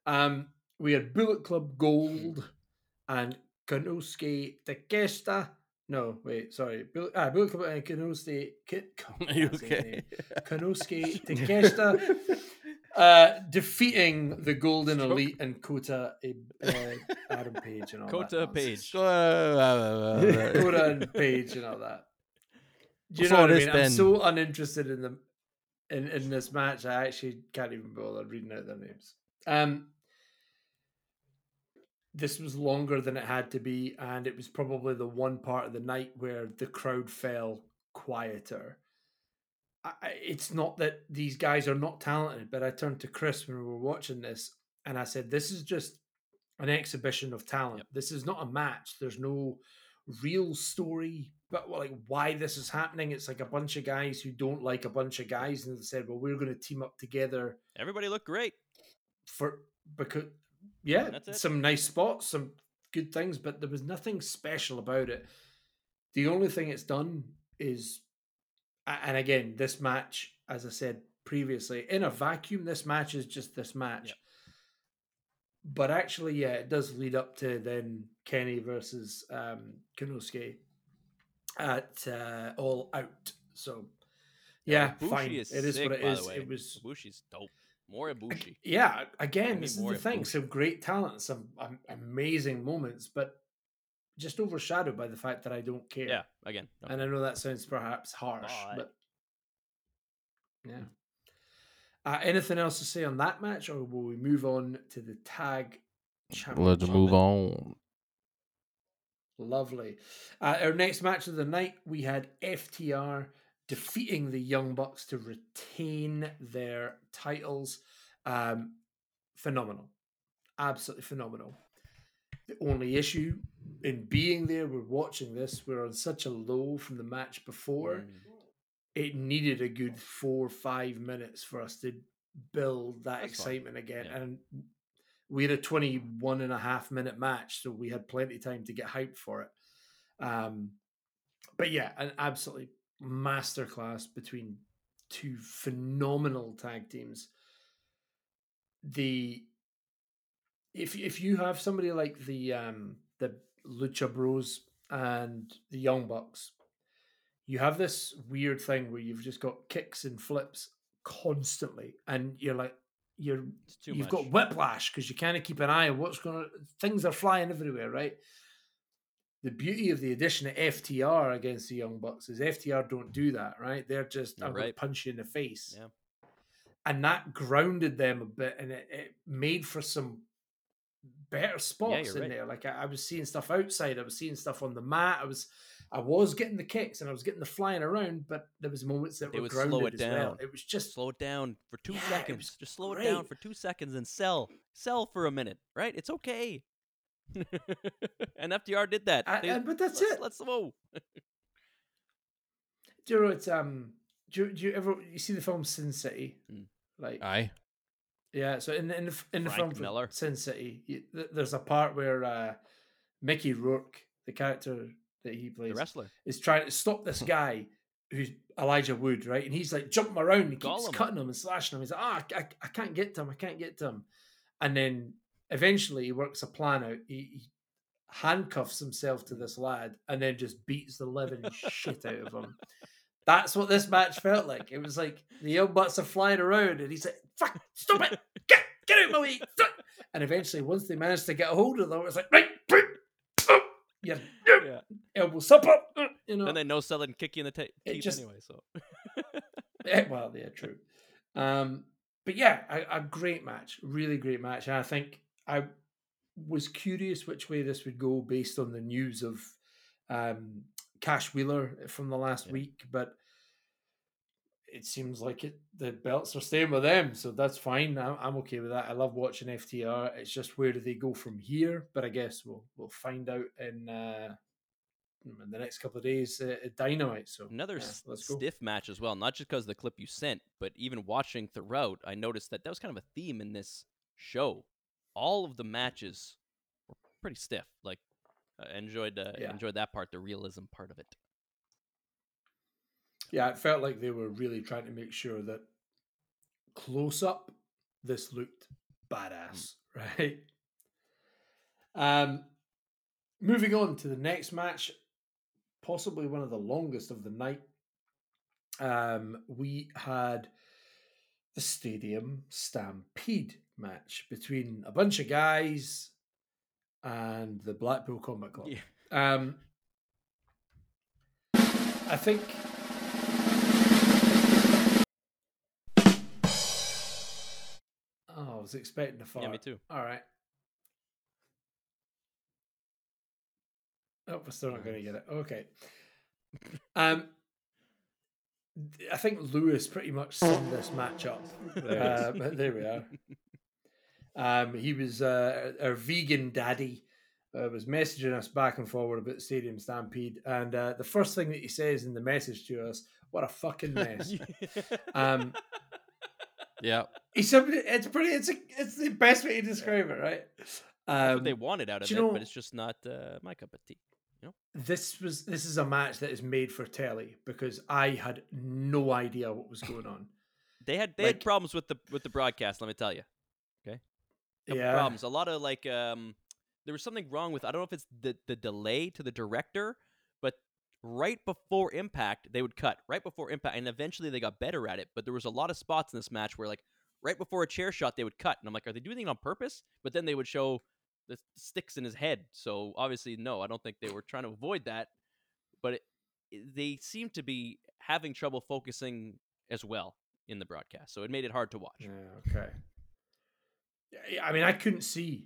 Um, we had Bullet Club Gold [LAUGHS] and Konosuke Takeshita. No, wait, sorry. Bullet, ah, Bullet Club and Konosuke. Ki- Are you can't say his okay? name. [LAUGHS] Konosuke Takeshita [LAUGHS] uh, defeating the Golden Stroke. Elite and Kota uh, Adam Page and all that. Kota nonsense. Page. [LAUGHS] Kota and Page and all that. Do you So know what I mean? I'm so uninterested in them in, in this match. I actually can't even bother reading out their names. Um, this was longer than it had to be, and it was probably the one part of the night where the crowd fell quieter. I, it's not that these guys are not talented, but I turned to Chris when we were watching this, and I said, "This is just an exhibition of talent. Yep. This is not a match. There's no real story, but like why this is happening. It's like a bunch of guys who don't like a bunch of guys, and they said, "Well, we're going to team up together Everybody looked great. for because yeah, some nice spots, some good things, but there was nothing special about it. The only thing it's done is, and again, this match, as I said previously, in a vacuum, this match is just this match. Yep. But actually, yeah, it does lead up to then Kenny versus um, Konosuke at uh, All Out. So, Yeah, yeah, fine. is It is sick, what it is. It was Ibushi's dope. More Ibushi. yeah. Again, this is the thing. Ibushi. Some great talent, some um, amazing moments, but just overshadowed by the fact that I don't care. Yeah, again. no. And I know that sounds perhaps harsh, But- but yeah. Uh, anything else to say on that match, or will we move on to the tag championship? Let's move on. Lovely. Uh, our next match of the night, we had FTR defeating the Young Bucks to retain their titles. Um, phenomenal. Absolutely phenomenal. The only issue in being there, we're watching this, we're on such a low from the match before. Mm. It needed a good four or five minutes for us to build that That's fine. excitement again. Yeah. And we had a 21 and a half minute match, so we had plenty of time to get hyped for it. Um, but yeah, an absolutely masterclass between two phenomenal tag teams. The if if you have somebody like the um the Lucha Bros and the Young Bucks, you have this weird thing where you've just got kicks and flips constantly, and you're like you're too you've much. got whiplash because you kind of keep an eye on what's going to things are flying everywhere right the beauty of the addition of ftr against the young bucks is ftr don't do that right they're just i'm right. punch you in the face Yeah. and that grounded them a bit and it, it made for some better spots you're in right. there like I, I was seeing stuff outside i was seeing stuff on the mat i was i was getting the kicks and i was getting the flying around but there was moments that it were would grounded slow it as well down. it was just slow it down for two Yeah, seconds. Just slow it down for two seconds and sell. Sell for a minute, right? It's okay. [LAUGHS] and FTR did that. I- They- and- but that's let's, it. Let's whoa. Do you know it's um? Do you, do you ever you see the film Sin City? Mm. Like Aye. Yeah, so in the in in the Frank film Miller. Sin City, you, th- there's a part where uh, Mickey Rourke, the character that he plays, The wrestler. is trying to stop this [LAUGHS] guy who's Elijah Wood, right? And he's like jumping around, and he keeps Gollum. cutting him and slashing him. He's like, ah, I, I, I can't get to him, I can't get to him. And then eventually he works a plan out. He, he handcuffs himself to this lad and then just beats the living shit out of him. [LAUGHS] [LAUGHS] That's what this match felt like. It was like the young Bucks are flying around, and he's like, "Fuck, stop it, get, get out of my way!" stop." And eventually, once they managed to get a hold of them, it was like, "Right, right, up, yeah, Yeah. elbows up, up, uh," you know." And Then no selling kick you in the ta- teeth just- anyway. So [LAUGHS] Yeah, well, yeah, true. Um, but yeah, a, a great match, really great match. And I think I was curious which way this would go based on the news of um, Cash Wheeler from the last Yeah. week, but it seems like it the belts are staying with them, so that's fine. I'm, I'm okay with that. I love watching FTR. It's just where do they go from here? But I guess we'll we'll find out in. Uh, in the next couple of days uh, at Dynamite. So another yeah, stiff match as well. Not just because of the clip you sent, but even watching throughout, I noticed that that was kind of a theme in this show. All of the matches were pretty stiff. Like I enjoyed uh, Yeah. enjoyed that part, the realism part of it. Yeah, it felt like they were really trying to make sure that close up this looked badass, [LAUGHS] right? Um moving on to the next match, possibly one of the longest of the night. Um we had the stadium stampede match between a bunch of guys and the Blackpool Combat Club. Yeah. Um, I think. Oh, I was expecting to fart. Yeah, me too. All right. Oh, we're still not going to get it. Okay. Um, I think Lewis pretty much summed this match up. [LAUGHS] There Uh, there we are. [LAUGHS] Um, he was uh, our vegan daddy. Uh, was messaging us back and forward about the Stadium Stampede, and uh, the first thing that he says in the message to us, "What a fucking [LAUGHS] mess." um, Yeah. he said, "It's pretty. It's a, it's the best way to describe it, right?" Um, they wanted out of it, know- but it's just not uh, my cup of tea. You know? this was this is a match that is made for telly because I had no idea what was going on. They had they Like- had problems with the with the broadcast. Let me tell you, Couple yeah, problems. A lot of like um, there was something wrong with. I don't know if it's the the delay to the director, but right before impact they would cut right before impact and eventually they got better at it but there was a lot of spots in this match where like right before a chair shot they would cut and i'm like are they doing it on purpose but then they would show the sticks in his head so obviously no i don't think they were trying to avoid that but it, they seem to be having trouble focusing as well in the broadcast so it made it hard to watch Yeah, okay. Yeah, yeah, I mean, I couldn't see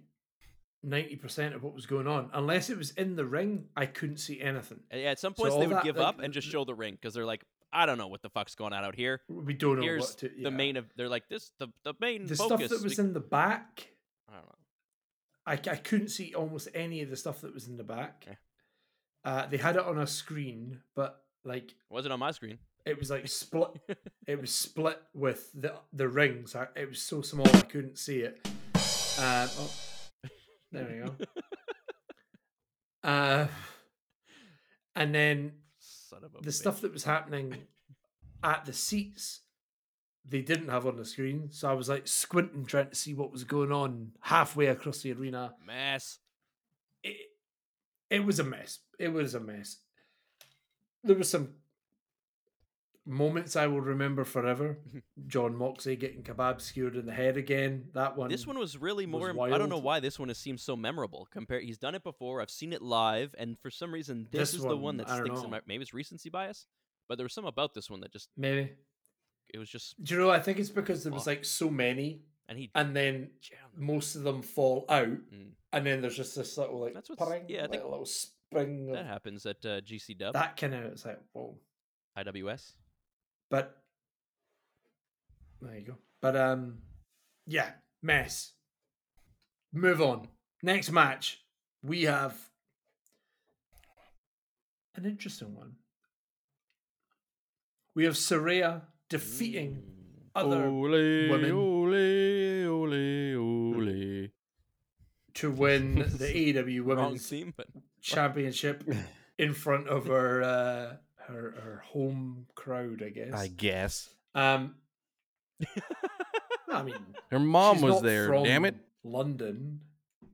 ninety percent of what was going on unless it was in the ring. I couldn't see anything. Yeah, at some So points all they would that, give like, up and just show the ring because they're like i don't know what the fuck's going on out here We don't know here's what to. the main of they're like this the, the main the focus stuff that was in the back. i don't know I, I couldn't see almost any of the stuff that was in the back. Uh, they had it on a screen, but like wasn't on my screen it was like split. [LAUGHS] it was split with the the rings. I, it was so small I couldn't see it. Uh, oh, [LAUGHS] there we go. Uh, and then son of a the bitch. stuff that was happening at the seats they didn't have on the screen so i was like squinting trying to see what was going on halfway across the arena mess it, it was a mess it was a mess there were some moments i will remember forever jon moxley getting kebab skewered in the head again that one This one was really was more. im- I don't know why this one has seemed so memorable. Compared, he's done it before. I've seen it live, and for some reason, this, This is the one one, that sticks in my. Maybe it's recency bias, but there was some about this one that just. maybe It was just, do you know i think it's because there was like so many and he. and then most of them fall out, Mm. and then there's just this little like That's what's- purring, yeah, I like think a little spring. that Of happens at uh, GC Dub, that kind of it's like whoa, IWS. But there you go. But um, yeah, mess. Move on. Next match, we have an interesting one. We have Saraya defeating other ole, women. ole, ole, ole. to win the [LAUGHS] AEW Women's Championship in front of her uh, her her home crowd, I guess. I guess Um, I mean, [LAUGHS] her mom she's was not there. from Damn it, London,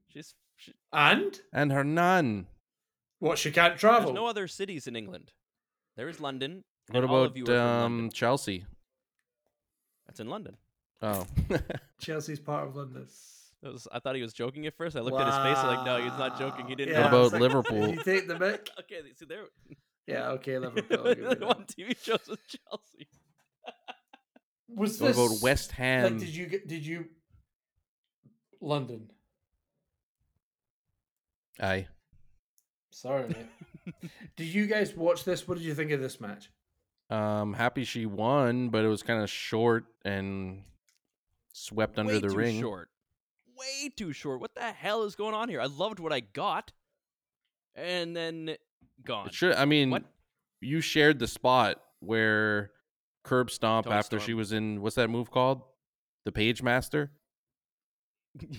she's. She, and and her nun. what? She can't there's travel. no other cities in England. There is London. What and all of you about um Chelsea? That's in London. Oh, [LAUGHS] Chelsea's part of London. That was, I thought he was joking at first. I looked at his face. I'm like, no, he's not joking. He didn't. Yeah, know. What about like, [LAUGHS] Liverpool? Did you take the mic? okay, see there. Yeah, okay, Liverpool. I'll give you One that. TV shows with Chelsea. Was what this about West Ham? Like, did you get? Did you? London. Aye. Sorry, mate. [LAUGHS] did you guys watch this? What did you think of this match? Um, happy she won, but it was kind of short and swept under Way the too ring. short. Way too short. What the hell is going on here? I loved what I got, and then gone. It should. I mean, What? you shared the spot where curb stomp after she was in. What's that move called? The Page Master. [LAUGHS]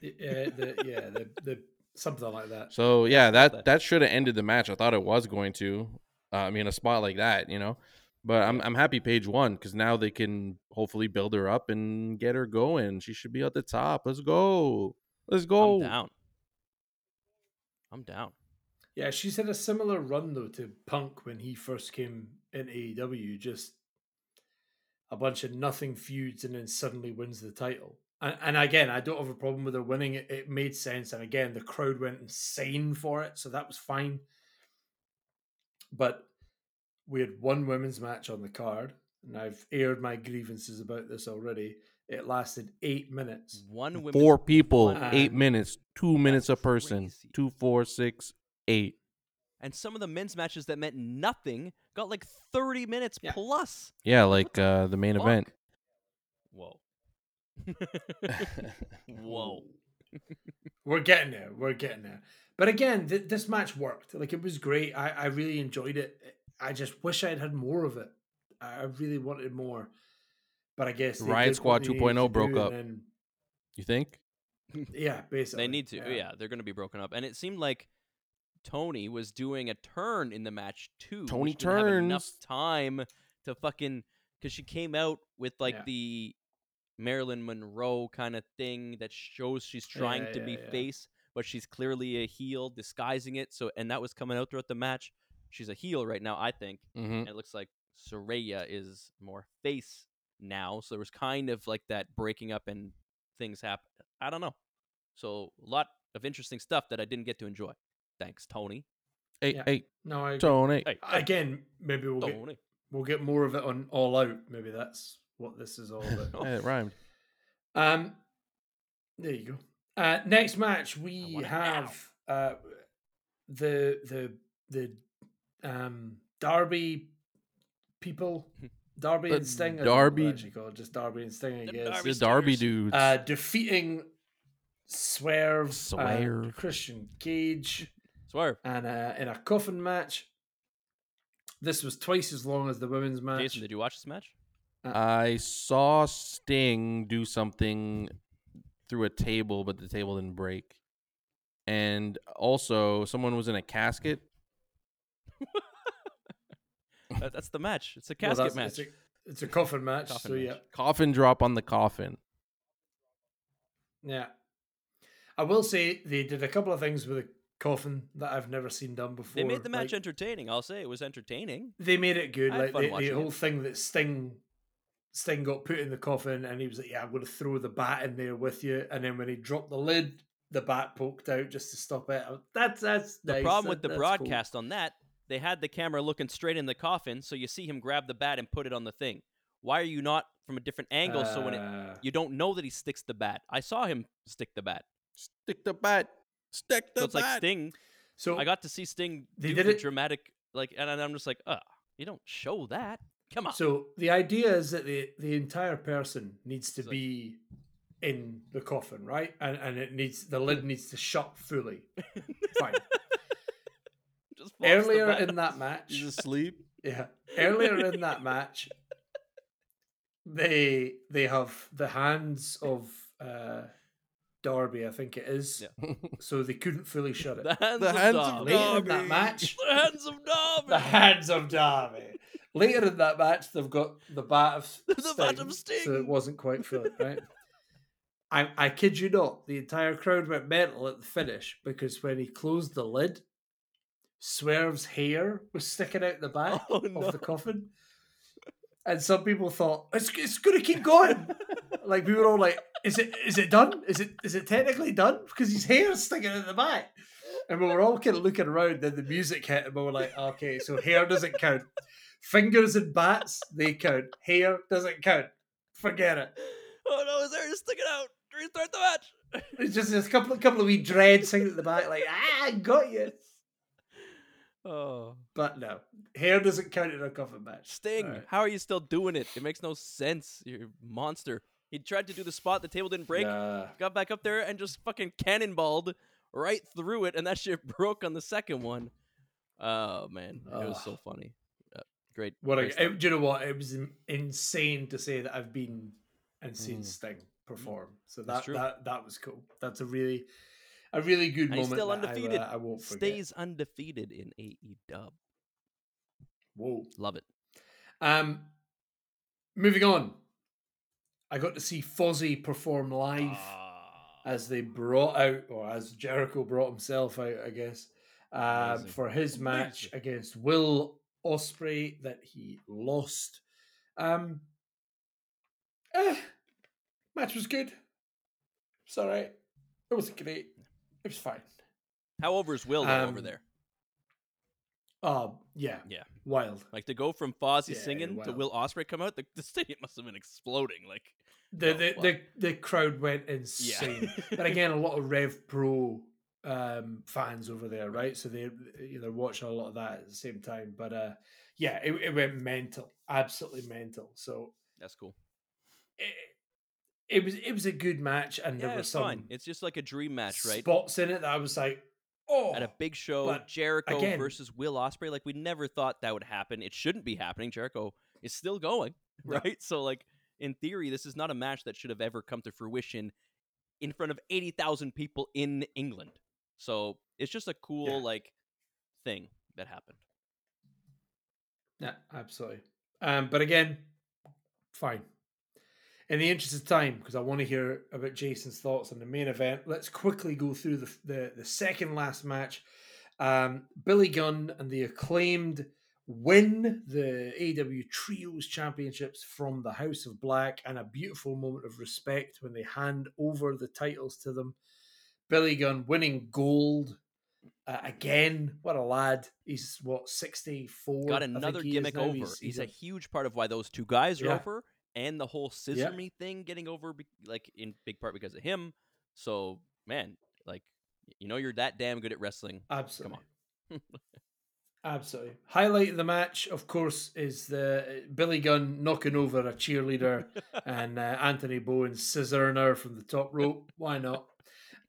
Yeah, the, yeah, the, the something like that. So yeah, that that should have ended the match. I thought it was going to. Uh, I mean, a spot like that, you know. But I'm I'm happy Page won because now they can hopefully build her up and get her going. She should be at the top. Let's go. Let's go. I'm down. I'm down. Yeah, she's had a similar run though to Punk when he first came in AEW. Just a bunch of nothing feuds and then suddenly wins the title. And, and again, I don't have a problem with her winning. It, it made sense, and again, the crowd went insane for it, so that was fine. But we had one women's match on the card, and I've aired my grievances about this already. It lasted eight minutes. One women. Four people, one- eight minutes, two minutes a person. crazy. Two, four, six, eight. And some of the men's matches that meant nothing got like 30 minutes Yeah. plus. Yeah, like uh, the main event. Whoa. [LAUGHS] [LAUGHS] Whoa. We're getting there. We're getting there. But again, th- this match worked. Like it was great. I, I really enjoyed it. I just wish I'd had more of it. I I really wanted more. But I guess Riot Squad what they needed 2.0 broke up. and You think? [LAUGHS] yeah, basically. They need to. Yeah. they're going to be broken up. And it seemed like Toni was doing a turn in the match too. Tony which didn't have enough time to fucking because she came out with like Yeah. the Marilyn Monroe kind of thing that shows she's trying Yeah, to yeah, be yeah. face, but she's clearly a heel, disguising it. So and that was coming out throughout the match. she's a heel right now, I think. hmm And it looks like Saraya is more face now. So there was kind of like that breaking up and things happen. I don't know. So a lot of interesting stuff that I didn't get to enjoy. Thanks, Tony. Hey, Yeah. hey, No, I agree. Tony. Hey, again. Maybe we'll get we'll get more of it on All Out. Maybe that's what this is all about. [LAUGHS] Hey, it rhymed. Um, there you go. Uh, next match we want it now. have uh, the the the um Derby people, Darby The and Sting. I don't know what they Darby- actually called just Darby and Sting. I The guess. Darby The Derby Stingers. dudes. Uh, defeating Swerve, uh, Swerve. Christian Cage, Swerve. and uh, in a coffin match. This was twice as long as the women's match. Jason, did you watch this match? I saw Sting do something through a table, but the table didn't break. And also, someone was in a casket. [LAUGHS] That- that's the match. It's a casket that's- match. It's a, it's a coffin match. Coffin so match. yeah, Coffin drop on the coffin. Yeah. I will say they did a couple of things with a coffin that I've never seen done before. They made the match Like, entertaining. I'll say it was entertaining. they made it good. I had Like fun the, the whole it. thing that Sting Sting got put in the coffin and he was like, Yeah, I'm gonna throw the bat in there with you. And then when he dropped the lid, the bat poked out just to stop it. That's that's The nice. problem That- with the that's cool. broadcast on that, they had the camera looking straight in the coffin, so you see him grab the bat and put it on the thing. Why are you not from a different angle so when it Uh, you don't know that he sticks the bat? I saw him stick the bat. Stick the bat. Stick the So it's like. Sting. so I got to see Sting They do did the it- dramatic like, and I'm just like, uh, you don't show that. Come on. So the idea is that the the entire person needs to It's like- be in the coffin, right? And and it needs the lid [LAUGHS] needs to shut fully. Fine. [LAUGHS] Just Earlier in that match, He's asleep. yeah. Earlier in that match, they they have the hands of uh Darby, I think it is. Yeah. [LAUGHS] So they couldn't fully [LAUGHS] shut it. the hands The of hands of Darby. Later in that match, The hands of Darby. [LAUGHS] the hands of Darby. Later in that match, they've got the bat of Sting, The bat of Sting. So it wasn't quite full, right? I I kid you not, the entire crowd went mental at the finish because when he closed the lid, Swerve's hair was sticking out the back Oh, no. of the coffin. And some people thought it's it's gonna keep going. [LAUGHS] like we were all like, "Is it is it done? Is it is it technically done?" Because his hair's sticking out the back. And we were all kind of looking around. Then the music hit, and we were like, "Okay, so hair doesn't count. Fingers and bats they count. Hair doesn't count. Forget it." Oh no, his hair is sticking out. Restart the match. It's just a couple, couple of wee dreads hanging at the back, like ah, got you. Oh, But no, hair doesn't count in a coffin match. Sting, Alright. how are you still doing it? It makes no sense. You're a monster. He tried to do the spot, the table didn't break. Nah. Got back up there and just fucking cannonballed right through it, and that [LAUGHS] shit broke on the second one. Oh man, it was so funny. Uh, great. What great a, it, do you know what? It was insane to say that I've been and seen Mm. Sting perform. So that that that was cool. That's a really a really good And he's moment. still that I, undefeated. uh, I won't forget. Stays undefeated in AE Dub. Whoa. Love it. Um, moving on. I got to see Fozzy perform live Ah. as they brought out, or as Jericho brought himself out, I guess, um, for his match Amazing. against Will Ospreay that he lost. Um, eh, match was good. It's all right. It wasn't great. It was fine. How over is Will though over Um, there? Oh, yeah. Yeah. Wild. Like to go from Fozzy yeah, singing to. Will Ospreay come out, the, the [LAUGHS] stadium must have been exploding. Like The Oh, the, the the crowd went insane. [LAUGHS] but again, a lot of Rev Pro um, fans over there, right? So they they're watching a lot of that at the same time. But uh, yeah, it, it went mental, absolutely mental. So that's cool. it, it was it was a good match, and Yeah, there it's some fine. It's just like a dream match, right? spots in it that I was like, oh, At a big show, Jericho again- versus Will Ospreay. Like we never thought that would happen. It shouldn't be happening. Jericho is still going, [LAUGHS] No. right? So like in theory, this is not a match that should have ever come to fruition in front of eighty thousand people in England. So it's just a cool Yeah. like thing that happened. Yeah, absolutely. Um, but again, fine. In the interest of time, because I want to hear about Jason's thoughts on the main event, let's quickly go through the the, the second last match. Um, Billy Gunn and the acclaimed win the AW Trios Championships from the House of Black, and a beautiful moment of respect when they hand over the titles to them. Billy Gunn winning gold uh, again. What a lad! He's what sixty four. Got another gimmick over. He's, he's a, huge part of why those two guys are yeah. over, and the whole scissor yeah. me thing getting over, like in big part because of him. So man, like you know, you're that damn good at wrestling. Absolutely. Come on. [LAUGHS] Absolutely. Highlight of the match, of course, is the uh, Billy Gunn knocking over a cheerleader [LAUGHS] and uh, Anthony Bowens scissoring her from the top rope. Why not?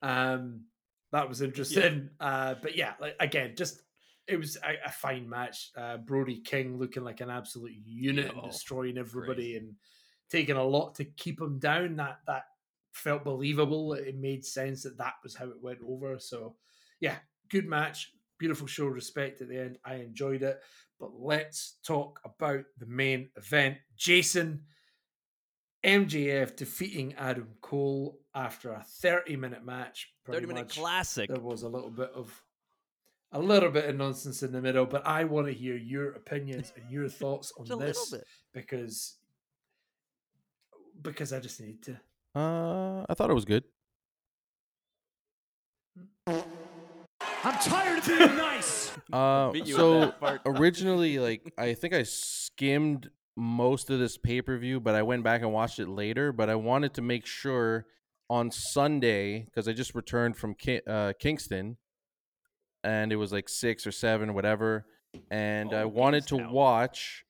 Um, that was interesting. Yeah. Uh, but yeah, like again, just it was a, a fine match. Uh, Brody King looking like an absolute unit and destroying everybody crazy. and taking a lot to keep him down. That that felt believable. It made sense that that was how it went over. So yeah, good match beautiful show, respect at the end. I enjoyed it. But let's talk about the main event. Jason, MJF defeating Adam Cole after a 30 minute match. 30 minute much. classic. There was a little bit of a little bit of nonsense in the middle, but I want to hear your opinions and your [LAUGHS] thoughts on this because because I just need to. Uh, I thought it was good. I'm tired of being nice. [LAUGHS] Uh, so originally, [LAUGHS] like, I think I skimmed most of this pay per view, but I went back and watched it later. But I wanted to make sure on Sunday because I just returned from Ki- uh, Kingston, and it was like six or seven, whatever. And oh, I wanted to watch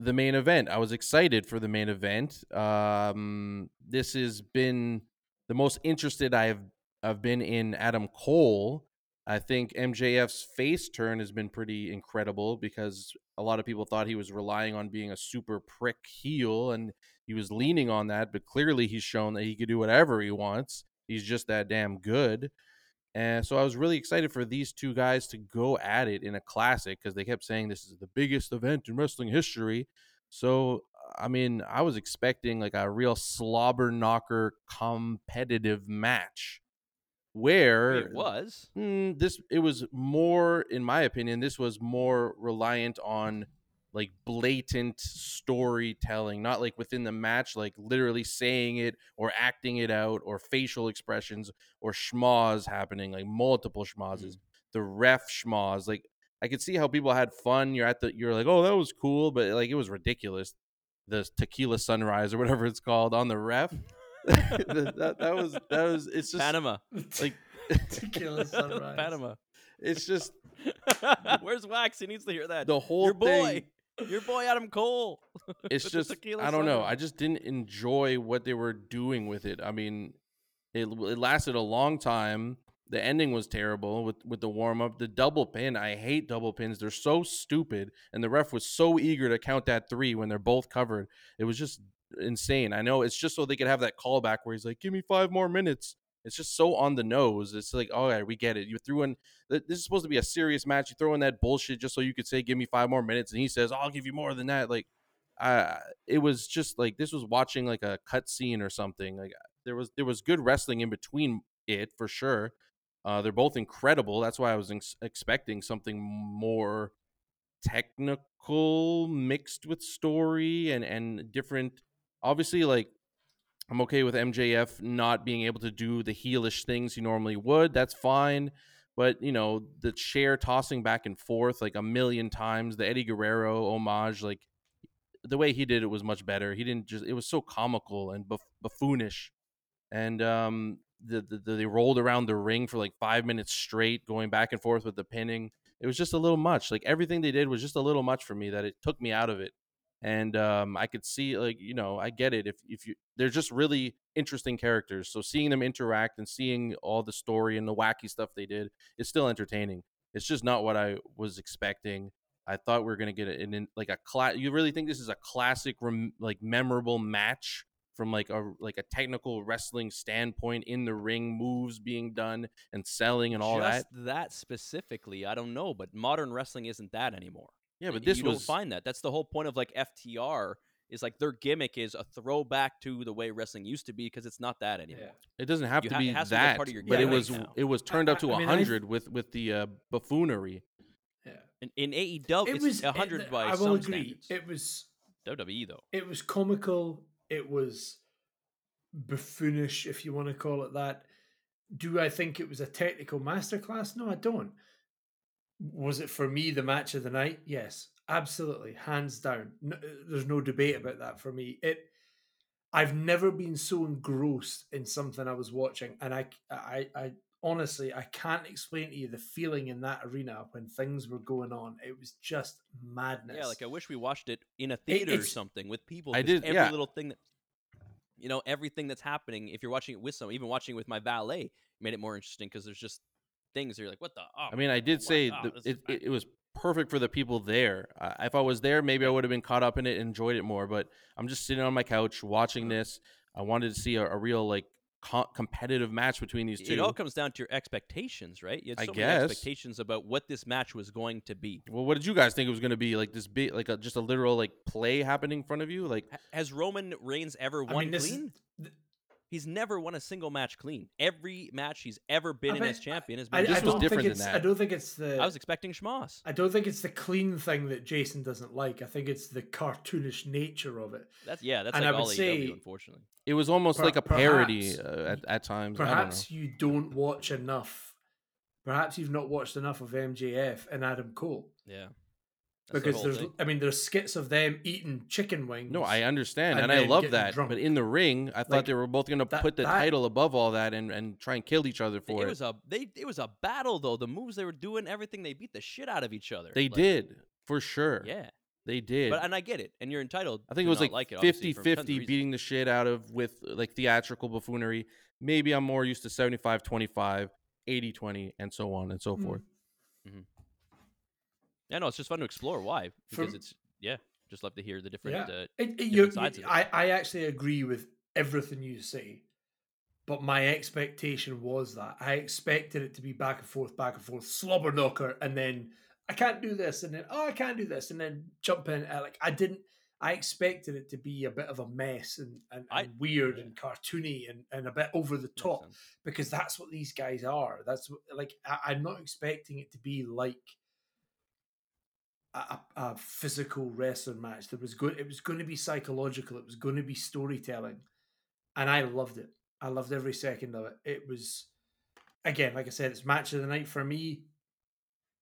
the main event. I was excited for the main event. Um, this has been the most interested I have I've been in Adam Cole I think MJF's face turn has been pretty incredible because a lot of people thought he was relying on being a super prick heel and he was leaning on that, but clearly he's shown that he could do whatever he wants. He's just that damn good. And so I was really excited for these two guys to go at it in a classic because they kept saying this is the biggest event in wrestling history. So, I mean, I was expecting like a real slobber knocker competitive match where it was mm, this it was more in my opinion this was more reliant on like blatant storytelling not like within the match like literally saying it or acting it out or facial expressions or schmoz happening like multiple schmozes mm. the ref schmoz like i could see how people had fun you're at the you're like oh that was cool but like it was ridiculous the tequila sunrise or whatever it's called on the ref [LAUGHS] [LAUGHS] that, that was that was it's just Panama. Like [LAUGHS] tequila sunrise. Panama. It's just where's Wax? He needs to hear that. The whole your boy, thing, your boy Adam Cole. [LAUGHS] It's just I don't know. I just didn't enjoy what they were doing with it. I mean, it it lasted a long time. The ending was terrible with with the warm up. The double pin, I hate double pins. They're so stupid, and the ref was so eager to count that three when they're both covered. It was just insane. I know it's just so they could have that callback where he's like, "Give me five more minutes." It's just so on the nose. It's like, oh all right, we get it. You threw in this is supposed to be a serious match. You throw in that bullshit just so you could say, "Give me five more minutes," and he says, "I'll give you more than that." Like, it was just like this was watching like a cut scene or something. Like there was there was good wrestling in between it for sure. Uh, they're both incredible. That's why I was ex- expecting something more technical mixed with story and and different obviously like I'm okay with MJF not being able to do the heelish things he normally would. That's fine. But, you know, the chair tossing back and forth like a million times, the Eddie Guerrero homage, like the way he did it was much better. He didn't just, it was so comical and buff- buffoonish. And um, the, the, they rolled around the ring for like five minutes straight, going back and forth with the pinning. It was just a little much. Like everything they did was just a little much for me that it took me out of it and um, I could see like you know I get it if if you they're just really interesting characters. So seeing them interact and seeing all the story and the wacky stuff they did is still entertaining. It's just not what I was expecting. I thought we were gonna get it in like a class. You really think this is a classic, rem- like memorable match from like a like a technical wrestling standpoint in the ring, moves being done and selling and all just that. That specifically, I don't know, but modern wrestling isn't that anymore. Yeah, but this you was don't find that. That's the whole point of like FTR is like their gimmick is a throwback to the way wrestling used to be because it's not that anymore. Yeah. It doesn't have You to ha- be has to be that, part of your but it was now. it was turned I- up to I a mean, hundred with with the uh, buffoonery. Yeah. In, in AEW, It was a hundred it- by I will some agree. standards. It was WWE though. it was comical. It was buffoonish, if you want to call it that. Do I think it was a technical masterclass? No, I don't. Was it for me the match of the night? Yes, absolutely, hands down. No, uh, there's no debate about that for me. It. I've never been so engrossed in something I was watching, and I, I, I honestly, I can't explain to you the feeling in that arena when things were going on. It was just madness. Yeah, like I wish we watched it in a theater or something with people. I 'cause did- every yeah. little thing that you know, everything that's happening. If you're watching it with someone, even watching it with my valet, made it more interesting because there's just things you're like, what the? Oh, I mean, I did what? say Oh, the, it, it, it was perfect for the people there. Uh, if I was there, maybe I would have been caught up in it, and enjoyed it more. But I'm just sitting on my couch watching this. I wanted to see a, a real like co- competitive match between these two. It all comes down to your expectations, right? You had I so guess. expectations about what this match was going to be. well, what did you guys think it was going to be? Like this big, like a, just a literal like play happening in front of you? Like Has Roman Reigns ever I won mean, this is- clean? th- He's never won a single match clean. Every match he's ever been I in bet- as champion has been. I This was don't different think than it's. that. I don't think it's the. I was expecting Schmoss. I don't think it's the clean thing that Jason doesn't like. I think it's the cartoonish nature of it. That's yeah. That's And like I would all AEW, say- unfortunately. it was almost Per- like a parody perhaps- uh, at, at times. I don't. Perhaps you don't watch enough. Perhaps you've not watched enough of MJF and Adam Cole Yeah. That's because there's. thing. I mean, there's skits of them eating chicken wings. No, I understand, and and, I love that. drunk. But in the ring, I thought Like, they were both going to put the that- title above all that and, and try and kill each other for it it. was a they. It was a battle though. The moves they were doing, everything they beat the shit out of each other. they Like, did for sure. Yeah, they did. but and I get it, and you're entitled. I think to it was like, like it, 50 for tons of 50 beating the shit out of with like theatrical buffoonery. Maybe I'm more used to 75 25, 80 20, and so on and so forth. Mm. forth. Yeah, no, it's just fun to explore why because From- it's yeah. Just love to hear the different. Yeah. Uh, It, it, different sides of it. I, I actually agree with everything you say, but my expectation was that I expected it to be back and forth, back and forth, slobber knocker, and then I can't do this, and then oh I can't do this, and then jump in. uh, Like I didn't. I expected it to be a bit of a mess and, and, I- and weird and cartoony and, and a bit over the top because that's what these guys are. That's what, like I, I'm not expecting it to be like a, a, a physical wrestling match. There was good. It was going to be psychological. It was going to be storytelling, and I loved it. I loved every second of it. It was again, like I said, it's match of the night for me.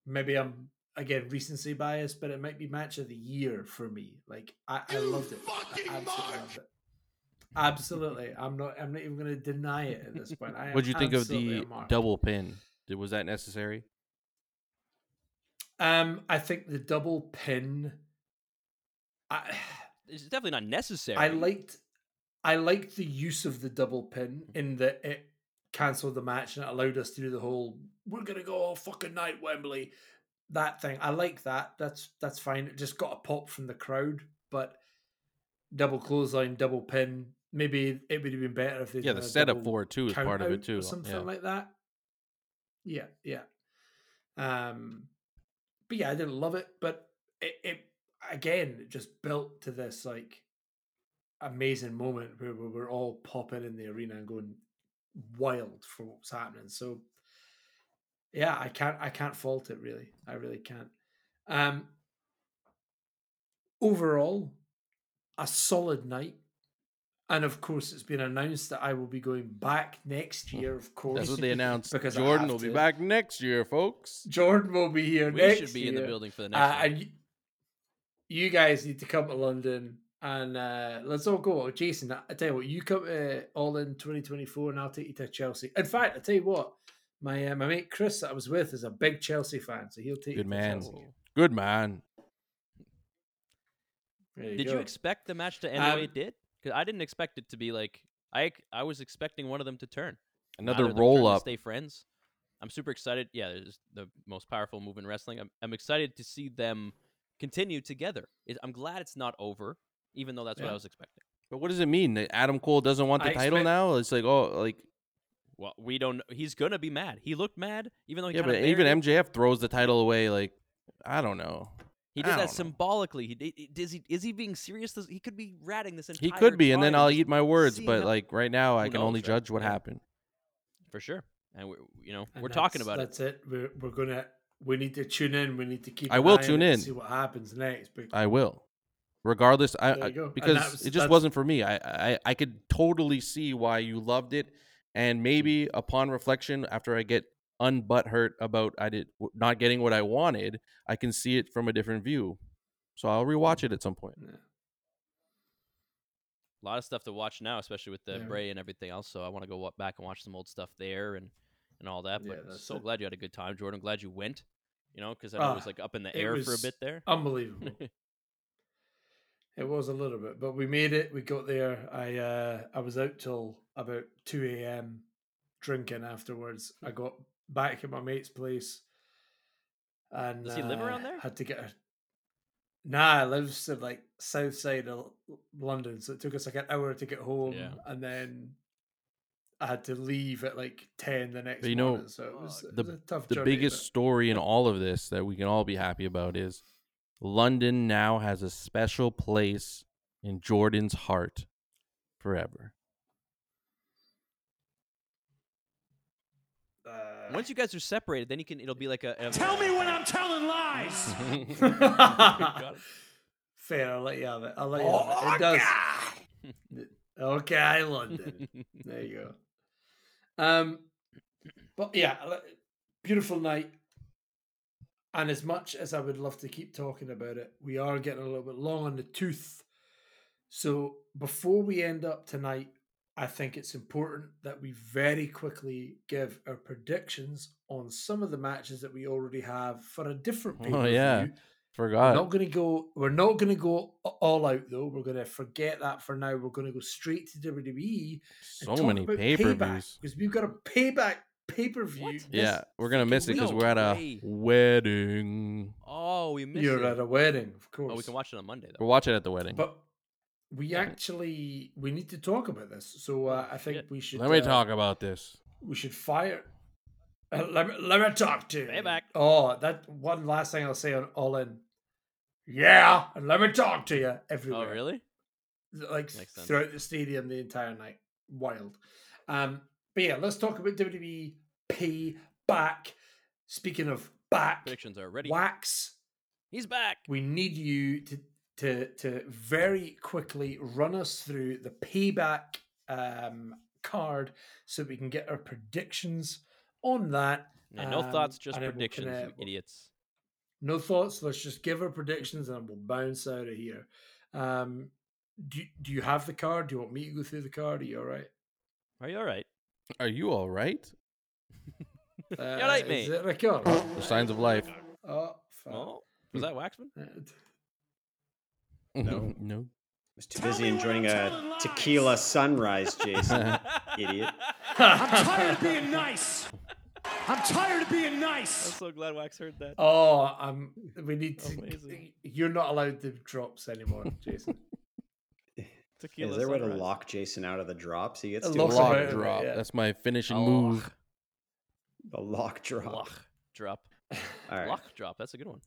Maybe I'm again recency bias, but it might be match of the year for me. Like I, I loved it. I absolutely loved it. Absolutely, I'm not. I'm not even going to deny it at this point. What do you think of the double pin? Did, was that necessary? Um, I think the double pin. I [SIGHS] It's definitely not necessary. I liked, I liked the use of the double pin in that it cancelled the match and it allowed us to do the whole "we're gonna go all fucking night Wembley" that thing. I like that. That's that's fine. It just got a pop from the crowd, but double clothesline, double pin. Maybe it would have been better if they Yeah, the setup for it too is part of it too. something yeah. like that. Yeah, yeah. Um, but yeah, I didn't love it, but it, it again just built to this like amazing moment where we we're all popping in the arena and going wild for what's happening. So yeah, I can't I can't fault it really. I really can't. Um overall, a solid night. And of course, it's been announced that I will be going back next year. Of course, That's what they announced. Because Jordan have will be back next year, folks. Jordan will be here next year. we next should be in the building for the Uh, next one. and y- you guys need to come to London and uh, let's all go. Jason, I I tell you what, you come to All In 2024 and I'll take you to Chelsea. In fact, I tell you what, my uh, my mate Chris that I was with is a big Chelsea fan, so he'll take you Good to man. Chelsea. Good man. There Did you expect the match to end the way Um, it did? Because I didn't expect it to be like I I was expecting one of them to turn. Another Neither roll up. Stay friends. I'm super excited. Yeah, it's the most powerful move in wrestling. I'm, I'm excited to see them continue together. It, I'm glad it's not over, even though that's what I was expecting. But what does it mean? That Adam Cole doesn't want the I title expect- now? It's like, oh, like Well, we don't. He's gonna be mad. He looked mad, even though he yeah, but even buried it. MJF throws the title away. Like, I don't know. He did that symbolically. He, did- is he is he being serious? This- He could be ratting this entire. He could be, and then I'll eat my words. But how- like right now, I Who can only knows, right? judge what Yeah. happened. for sure. And we're you know And we're talking that's- about it. That's it. We're we're gonna. We need to tune in. We need to keep. I an will eye tune it to in. See what happens next. But I will, regardless. I, There I you go. And because was- it just that's- wasn't for me. I, I I could totally see why you loved it, and maybe upon reflection, after I get unbutt hurt about I did not getting what I wanted, I can see it from a different view. So I'll rewatch it at some point. yeah. a lot of stuff to watch now, especially with the Yeah. Bray and everything else. So I want to go back and watch some old stuff there and and all that. But that's so it. glad you had a good time, Jordan. Glad you went. You know, because I know it was Ah, like up in the air for a bit there. unbelievable. [LAUGHS] It was a little bit, but we made it. We got there. I uh I was out till about two a.m. drinking afterwards. I got back at my mate's place, and Does he live uh, around there? Had to get a. Nah, I lives in like south side of London, so it took us like an hour to get home, Yeah. and then I had to leave at like ten the next you know. So it was, it the- was a tough The journey, biggest but- story in all of this that we can all be happy about is London now has a special place in Jordan's heart forever. uh, Once you guys are separated, then you can. It'll be like a. a Tell me when I'm telling lies. Got [LAUGHS] it. Fair, I'll let you have it. I'll let you have it. It does. [LAUGHS] Okay, London. There you go. Um, but yeah, beautiful night. And as much as I would love to keep talking about it, we are getting a little bit long on the tooth. So before we end up tonight, I think it's important that we very quickly give our predictions on some of the matches that we already have for a different Oh, pay-per-view. yeah. We're not going to go. We're not going to go all out though. We're going to forget that for now. We're going to go straight to WWE. and so talk many about pay-per-views because we've got a payback pay per view. Yeah, we're gonna miss it because we're at a way. wedding. Oh, we missed it. You're it. at a wedding, of course. oh, we can watch it on Monday though. We're though. watching at the wedding. But we actually we need to talk about this. So uh, I think shit. we should. Let me uh, talk about this. We should fire. Uh, let me let me talk to you. Payback. Oh, that one last thing I'll say on All In. Yeah, and let me talk to you everywhere. Oh, really? like throughout the stadium the entire night. Wild. Um, but yeah, let's talk about WWE payback. Speaking of back, Predictions are ready. wax. He's back. We need you to to to very quickly run us through the payback um, card so we can get our predictions on that. Yeah, no Um, thoughts, just and then we'll predictions, you kinda- idiots. No thoughts. Let's just give our predictions and we'll bounce out of here. Um, do do you have the card? Do you want me to go through the card? Are you all right? Are you all right? Are you all right? [LAUGHS] Uh, right, is mate. it record? The signs of life. Oh, fuck. Oh, was that Waxman? No. [LAUGHS] no. was too Tell busy enjoying a telling lies. tequila sunrise, Jason. [LAUGHS] Idiot. I'm [LAUGHS] tired of being nice. I'm tired of being nice. I'm so glad Wax heard that. Oh, um, we need to. Amazing. You're not allowed the drops anymore, Jason. Tequila Is there a way to lock Jason out of the drops? He gets A to lock a Lock out of it, drop. yeah. That's my finishing A move. lock. the lock drop. Lock drop. All right. Lock drop. That's a good one.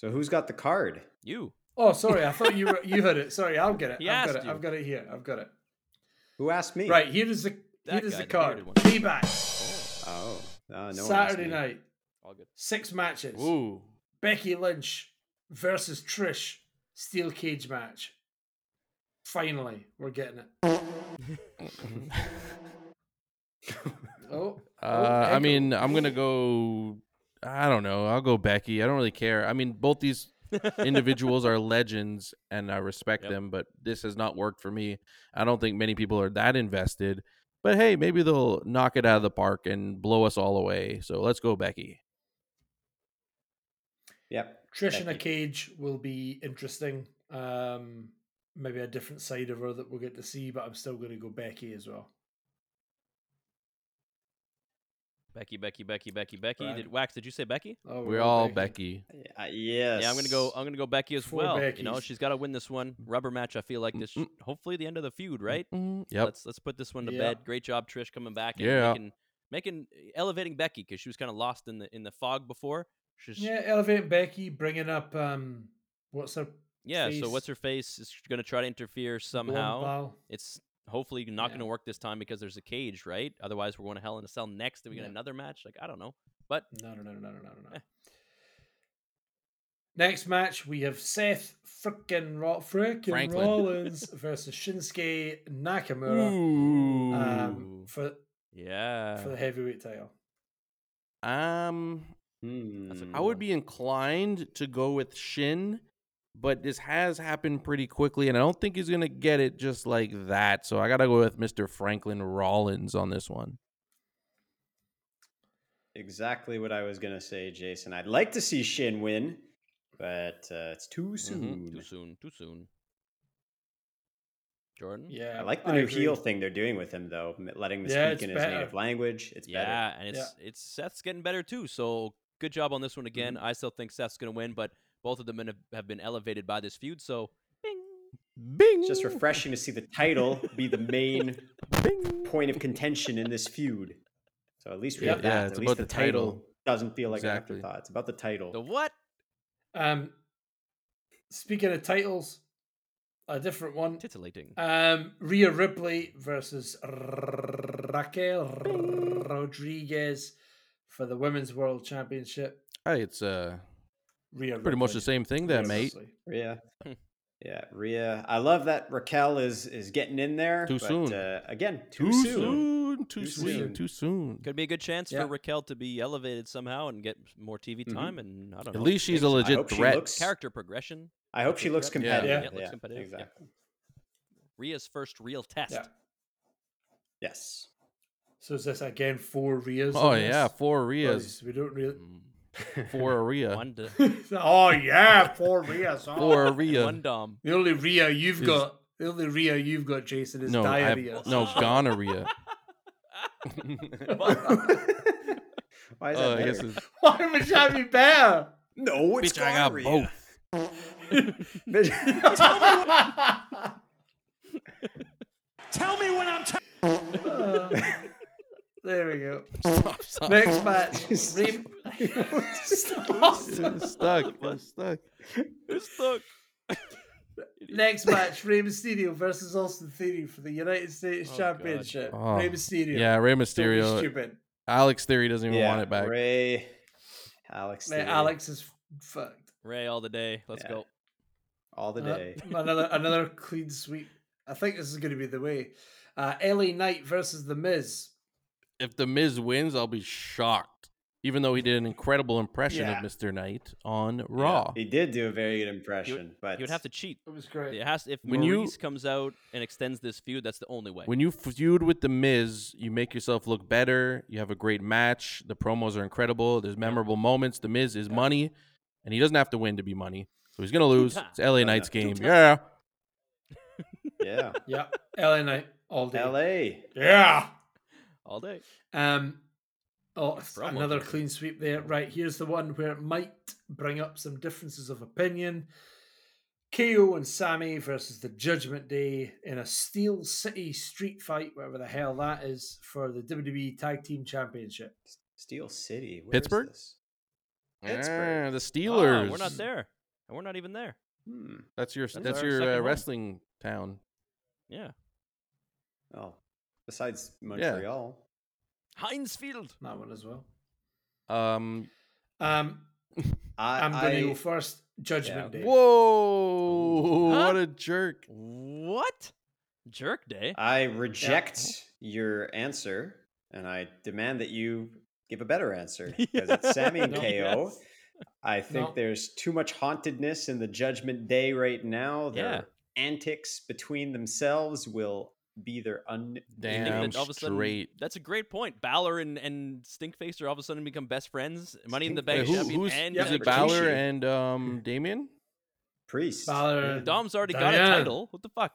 So who's got the card? You. Oh, sorry. I thought you were you had it. Sorry, I'll get it. He I've got asked it. you. I've got it here. I've got it. Who asked me? Right here is the That here is the the card. bearded one. Payback. Oh, uh, no Saturday night, All good. six matches. Ooh. Becky Lynch versus Trish steel cage match. Finally, we're getting it. [LAUGHS] Oh, Uh, oh, I mean, I'm gonna go. I don't know. I'll go Becky. I don't really care. I mean, both these [LAUGHS] individuals are legends, and I respect Yep. them. But this has not worked for me. I don't think many people are that invested. But hey, maybe they'll knock it out of the park and blow us all away. So let's go, Becky. Yep. Trish in a cage will be interesting. Um, maybe a different side of her that we'll get to see, but I'm still going to go Becky as well. Becky, Becky, Becky, Becky, Becky. Right. Did Wax? Did you say Becky? Oh, We're all Becky. Uh, yes. Yeah, I'm gonna go. I'm gonna go Becky as Four well. You know, she's got to win this one. Rubber match. I feel like this. Mm-mm. Hopefully, the end of the feud, right? Mm, Yep. Let's let's put this one to Yep. bed. Great job, Trish, coming back and Yeah. making making elevating Becky because she was kind of lost in the in the fog before. She's, Yeah, elevating Becky, bringing up um, what's her yeah. So what's her face is going to try to interfere somehow. It's hopefully not going to work this time because there's a cage, right? Otherwise, we're going to Hell in a Cell next. and we get Yeah. another match? Like I don't know, but No, no, no, no, no, no, no, no. Eh. Next match, we have Seth frickin' Ro- frickin' Rollins [LAUGHS] versus Shinsuke Nakamura um, for yeah, for the heavyweight title. um, Hmm. I would be inclined to go with Shin, but this has happened pretty quickly, and I don't think he's gonna get it just like that. So I gotta go with Mr. Franklin Rollins on this one. exactly what I was gonna say, Jason. I'd like to see Shin win, but uh, it's too soon. too soon, too soon. Jordan, Yeah, I like the new agree. heel thing they're doing with him, though, letting him Yeah, speak it's in his better. native language. It's better. yeah, and it's it's Seth's getting better too. So good job on this one again. Mm-hmm. I still think Seth's going to win, but both of them have, have been elevated by this feud. So, bing. Bing. It's just refreshing to see the title be the main point of contention in this feud. So at least we Yeah. have that. Yeah, at it's least the the title. title doesn't feel like Exactly. an afterthought. It's about the title. The what? Um, speaking of titles, a different one. Titillating. Um, Rhea Ripley versus Raquel Rodriguez for the Women's World Championship. Hey, it's uh Rhea pretty much the same thing there, Rhea mate. Ripley. Rhea. Yeah, Rhea. I love that Raquel is is getting in there. Too but, soon. Uh, again, too, Too soon. soon. Too Too soon. soon. Too soon. Could be a good chance Yeah. for Raquel to be elevated somehow and get more TV Mhm. time. And I don't At know. At least she's a legit hope she threat. looks- character progression. I hope she looks Yeah. competitive. Yeah, looks Yeah, competitive, yeah. Exactly. Rhea's first real test. Yeah. Yes. So is this again four Rheas? Oh yeah, this? four Or Rias. We don't really. Mm, Four [LAUGHS] Rhea. One, d- [LAUGHS] oh yeah, four Rheas. Oh. Four Rhea. one dom. The only Rhea you've Is- got, the only Rhea you've got, Jason, is No, I have, diarrhea. no [LAUGHS] gonorrhea. Why is that Oh, I guess better? it's, Why would that be better? No, it's bitch, I got gonorrhea. both. Tell me when I'm. T- Uh, there we go. [LAUGHS] Stop, stop. Next match. [LAUGHS] Rey- It's stuck. [LAUGHS] It's stuck. It's stuck. Next match: Rey Mysterio versus Austin Theory for the United States Oh, God. Championship. Oh, Rey Mysterio. Yeah, Rey Don't be Mysterio. stupid. Alex Theory doesn't even yeah, want it back. Rey, Alex, Man, Theory, Alex is fucked. Rey all the day. Let's Yeah. go. all the Uh, day. another another clean sweep. I think this is going to be the way. Uh, LA Knight versus The Miz. If the Miz wins, I'll be shocked. Even though he did an incredible impression Yeah. of Mr. Knight on Raw. He did do a very good impression, but He would have to cheat. It was great. It has if When you- Maryse comes out and extends this feud, that's the only way. When you feud with the Miz, you make yourself look better. You have a great match. The promos are incredible. There's memorable moments. The Miz is money, and he doesn't have to win to be money. So he's gonna lose. It's LA Knight's no, game. Yeah. yeah. [LAUGHS] Yeah, LA Knight all day. L.A. Yeah. All day. Um, oh, another video. clean sweep there. Right, here's the one where it might bring up some differences of opinion. KO and Sammy versus the Judgment Day in a Steel City street fight, whatever the hell that is, for the WWE Tag Team Championship. Steel City. Where is Pittsburgh? this? Pittsburgh. Ah, the Steelers. we're not there. And we're not even there. Hmm. That's your That's that's, your uh, wrestling town. Yeah. Oh, besides Montreal. Heinz Field. That one as well. Um. [LAUGHS] I, Um, I'm going to go first. Judgment Day. Whoa! Huh? What a jerk. What? Jerk day. I reject your answer, and I demand that you give a better answer because it's [LAUGHS] Sammy and No. KO. Yes. I think No. there's too much hauntedness in the Judgment Day right now. Their Yeah. antics between themselves will be their un. You Damn all of a sudden- straight. That's a great point. Balor and, and Stinkface are all of a sudden become best friends. Money in the Bank Wait, who, who's and Yeah, is it? Balor and um [CLEARS THROAT] Damian? Priest. Balor- Yeah. Dom's already got a title. What the fuck?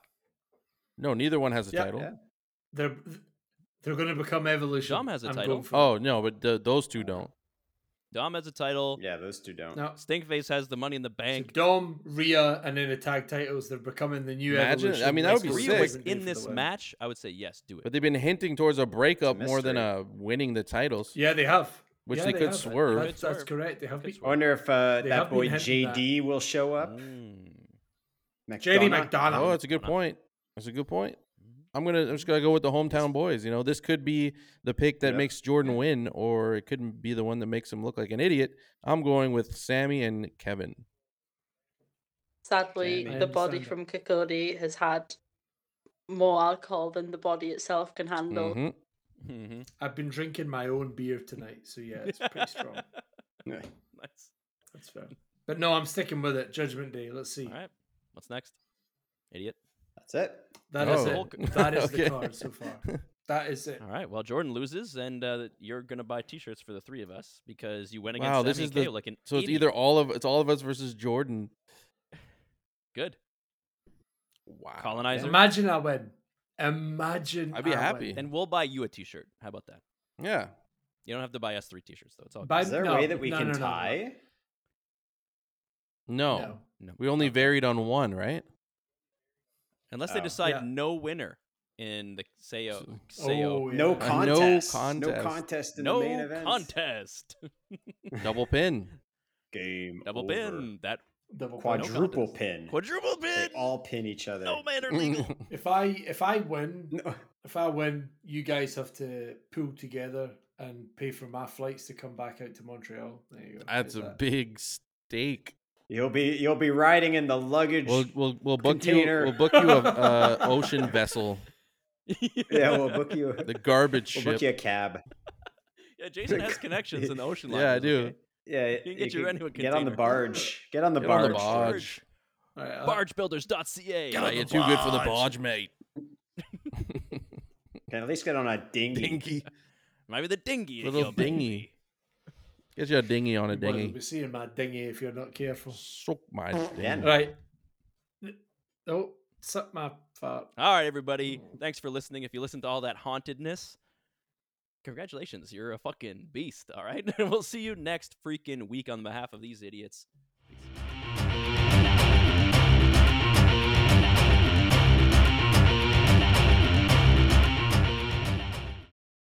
No, neither one has a Yeah, title. yeah. They're they're going to become Evolution. Dom has a I'm title. Oh no, but the, those two don't. Dom has a title. Yeah, those two don't. No. Stinkface has the money in the So bank. Dom, Rhea, and then the tag titles, they're becoming the new Imagine- evolution. I mean, that would be Wrestling Rhea sick. was in this match. I would say yes, do it. But they've been hinting towards a breakup more than mystery. uh winning the titles. Yeah, they have. Which Yeah, they could have. swerve. That's, that's correct. They have. Could been- I wonder if uh, that boy hinting that. JD will show up. Mm. JD McDonagh. McDonagh. Oh, that's a good point. That's a good point. I'm gonna I'm just gonna go with the hometown boys. You know, this could be the pick that Yep. makes Jordan win, or it couldn't be the one that makes him look like an idiot. I'm going with Sammy and Kevin. Sadly, Jamie. The body understand from Kikodi has had more alcohol than the body itself can handle. Mhm. Mm-hmm. I've been drinking my own beer tonight, so yeah, it's pretty strong. [LAUGHS] Yeah. [LAUGHS] nice. That's fair. But no, I'm sticking with it. Judgment Day. Let's see. All right. What's next? Idiot. That's it. That is Oh. it. That is [LAUGHS] Okay. the card so far. That is it. All right. Well, Jordan loses, and uh, you're gonna buy T-shirts for the three of us because you went against Wow, this Sammy is the- like an So it's either all of it's all of us versus Jordan. good. Wow. Colonizer. Imagine I win. Imagine. I'd be I happy. win. And we'll buy you a T-shirt. How about that? Yeah. You don't have to buy us three T-shirts though. It's all good. Buy- Is there a no, way that we no, can no, no, no. tie? No. No. no. We only varied on one, right? Unless they Oh. decide Yeah. no winner in the Sayo. So- Sayo. Oh, No yeah. Uh, no contest. No contest. contest in no the main event. contest. [LAUGHS] [LAUGHS] Double pin. Game. Double over. pin. That Double pin. Quadruple contest. pin. quadruple They pin. all pin each other. no man are [LAUGHS] legal. If I if I win, No. if I win, you guys have to pull together and pay for my flights to come back out to Montreal. There you go. That's There's a that. big stake. You'll be you'll be riding in the luggage. We'll we'll we'll book Container. you we'll book you a [LAUGHS] uh, ocean vessel, yeah, we'll book you. the garbage ship. we'll ship. book you a cab. [LAUGHS] yeah, Jason has connections in the ocean [LAUGHS] line. Yeah, I do. Yeah, can get you could into a get on the barge. Get on the Get on barge. the barge. All right, I'll- Bargebuilders.ca. Yeah, you're too good for the barge, mate. Can at least get on a dinghy. Dingy. Maybe the dinghy. Little your dinghy. Baby. Get you a dinghy on a Well, You'll dinghy. be seeing my dinghy if you're not careful. Suck my oh, dinghy. Right. Oh, suck my fart. All right, everybody. Thanks for listening. If you listen to all that hauntedness, congratulations. You're a fucking beast. All right. [LAUGHS] we'll see you next freaking week on behalf of these idiots.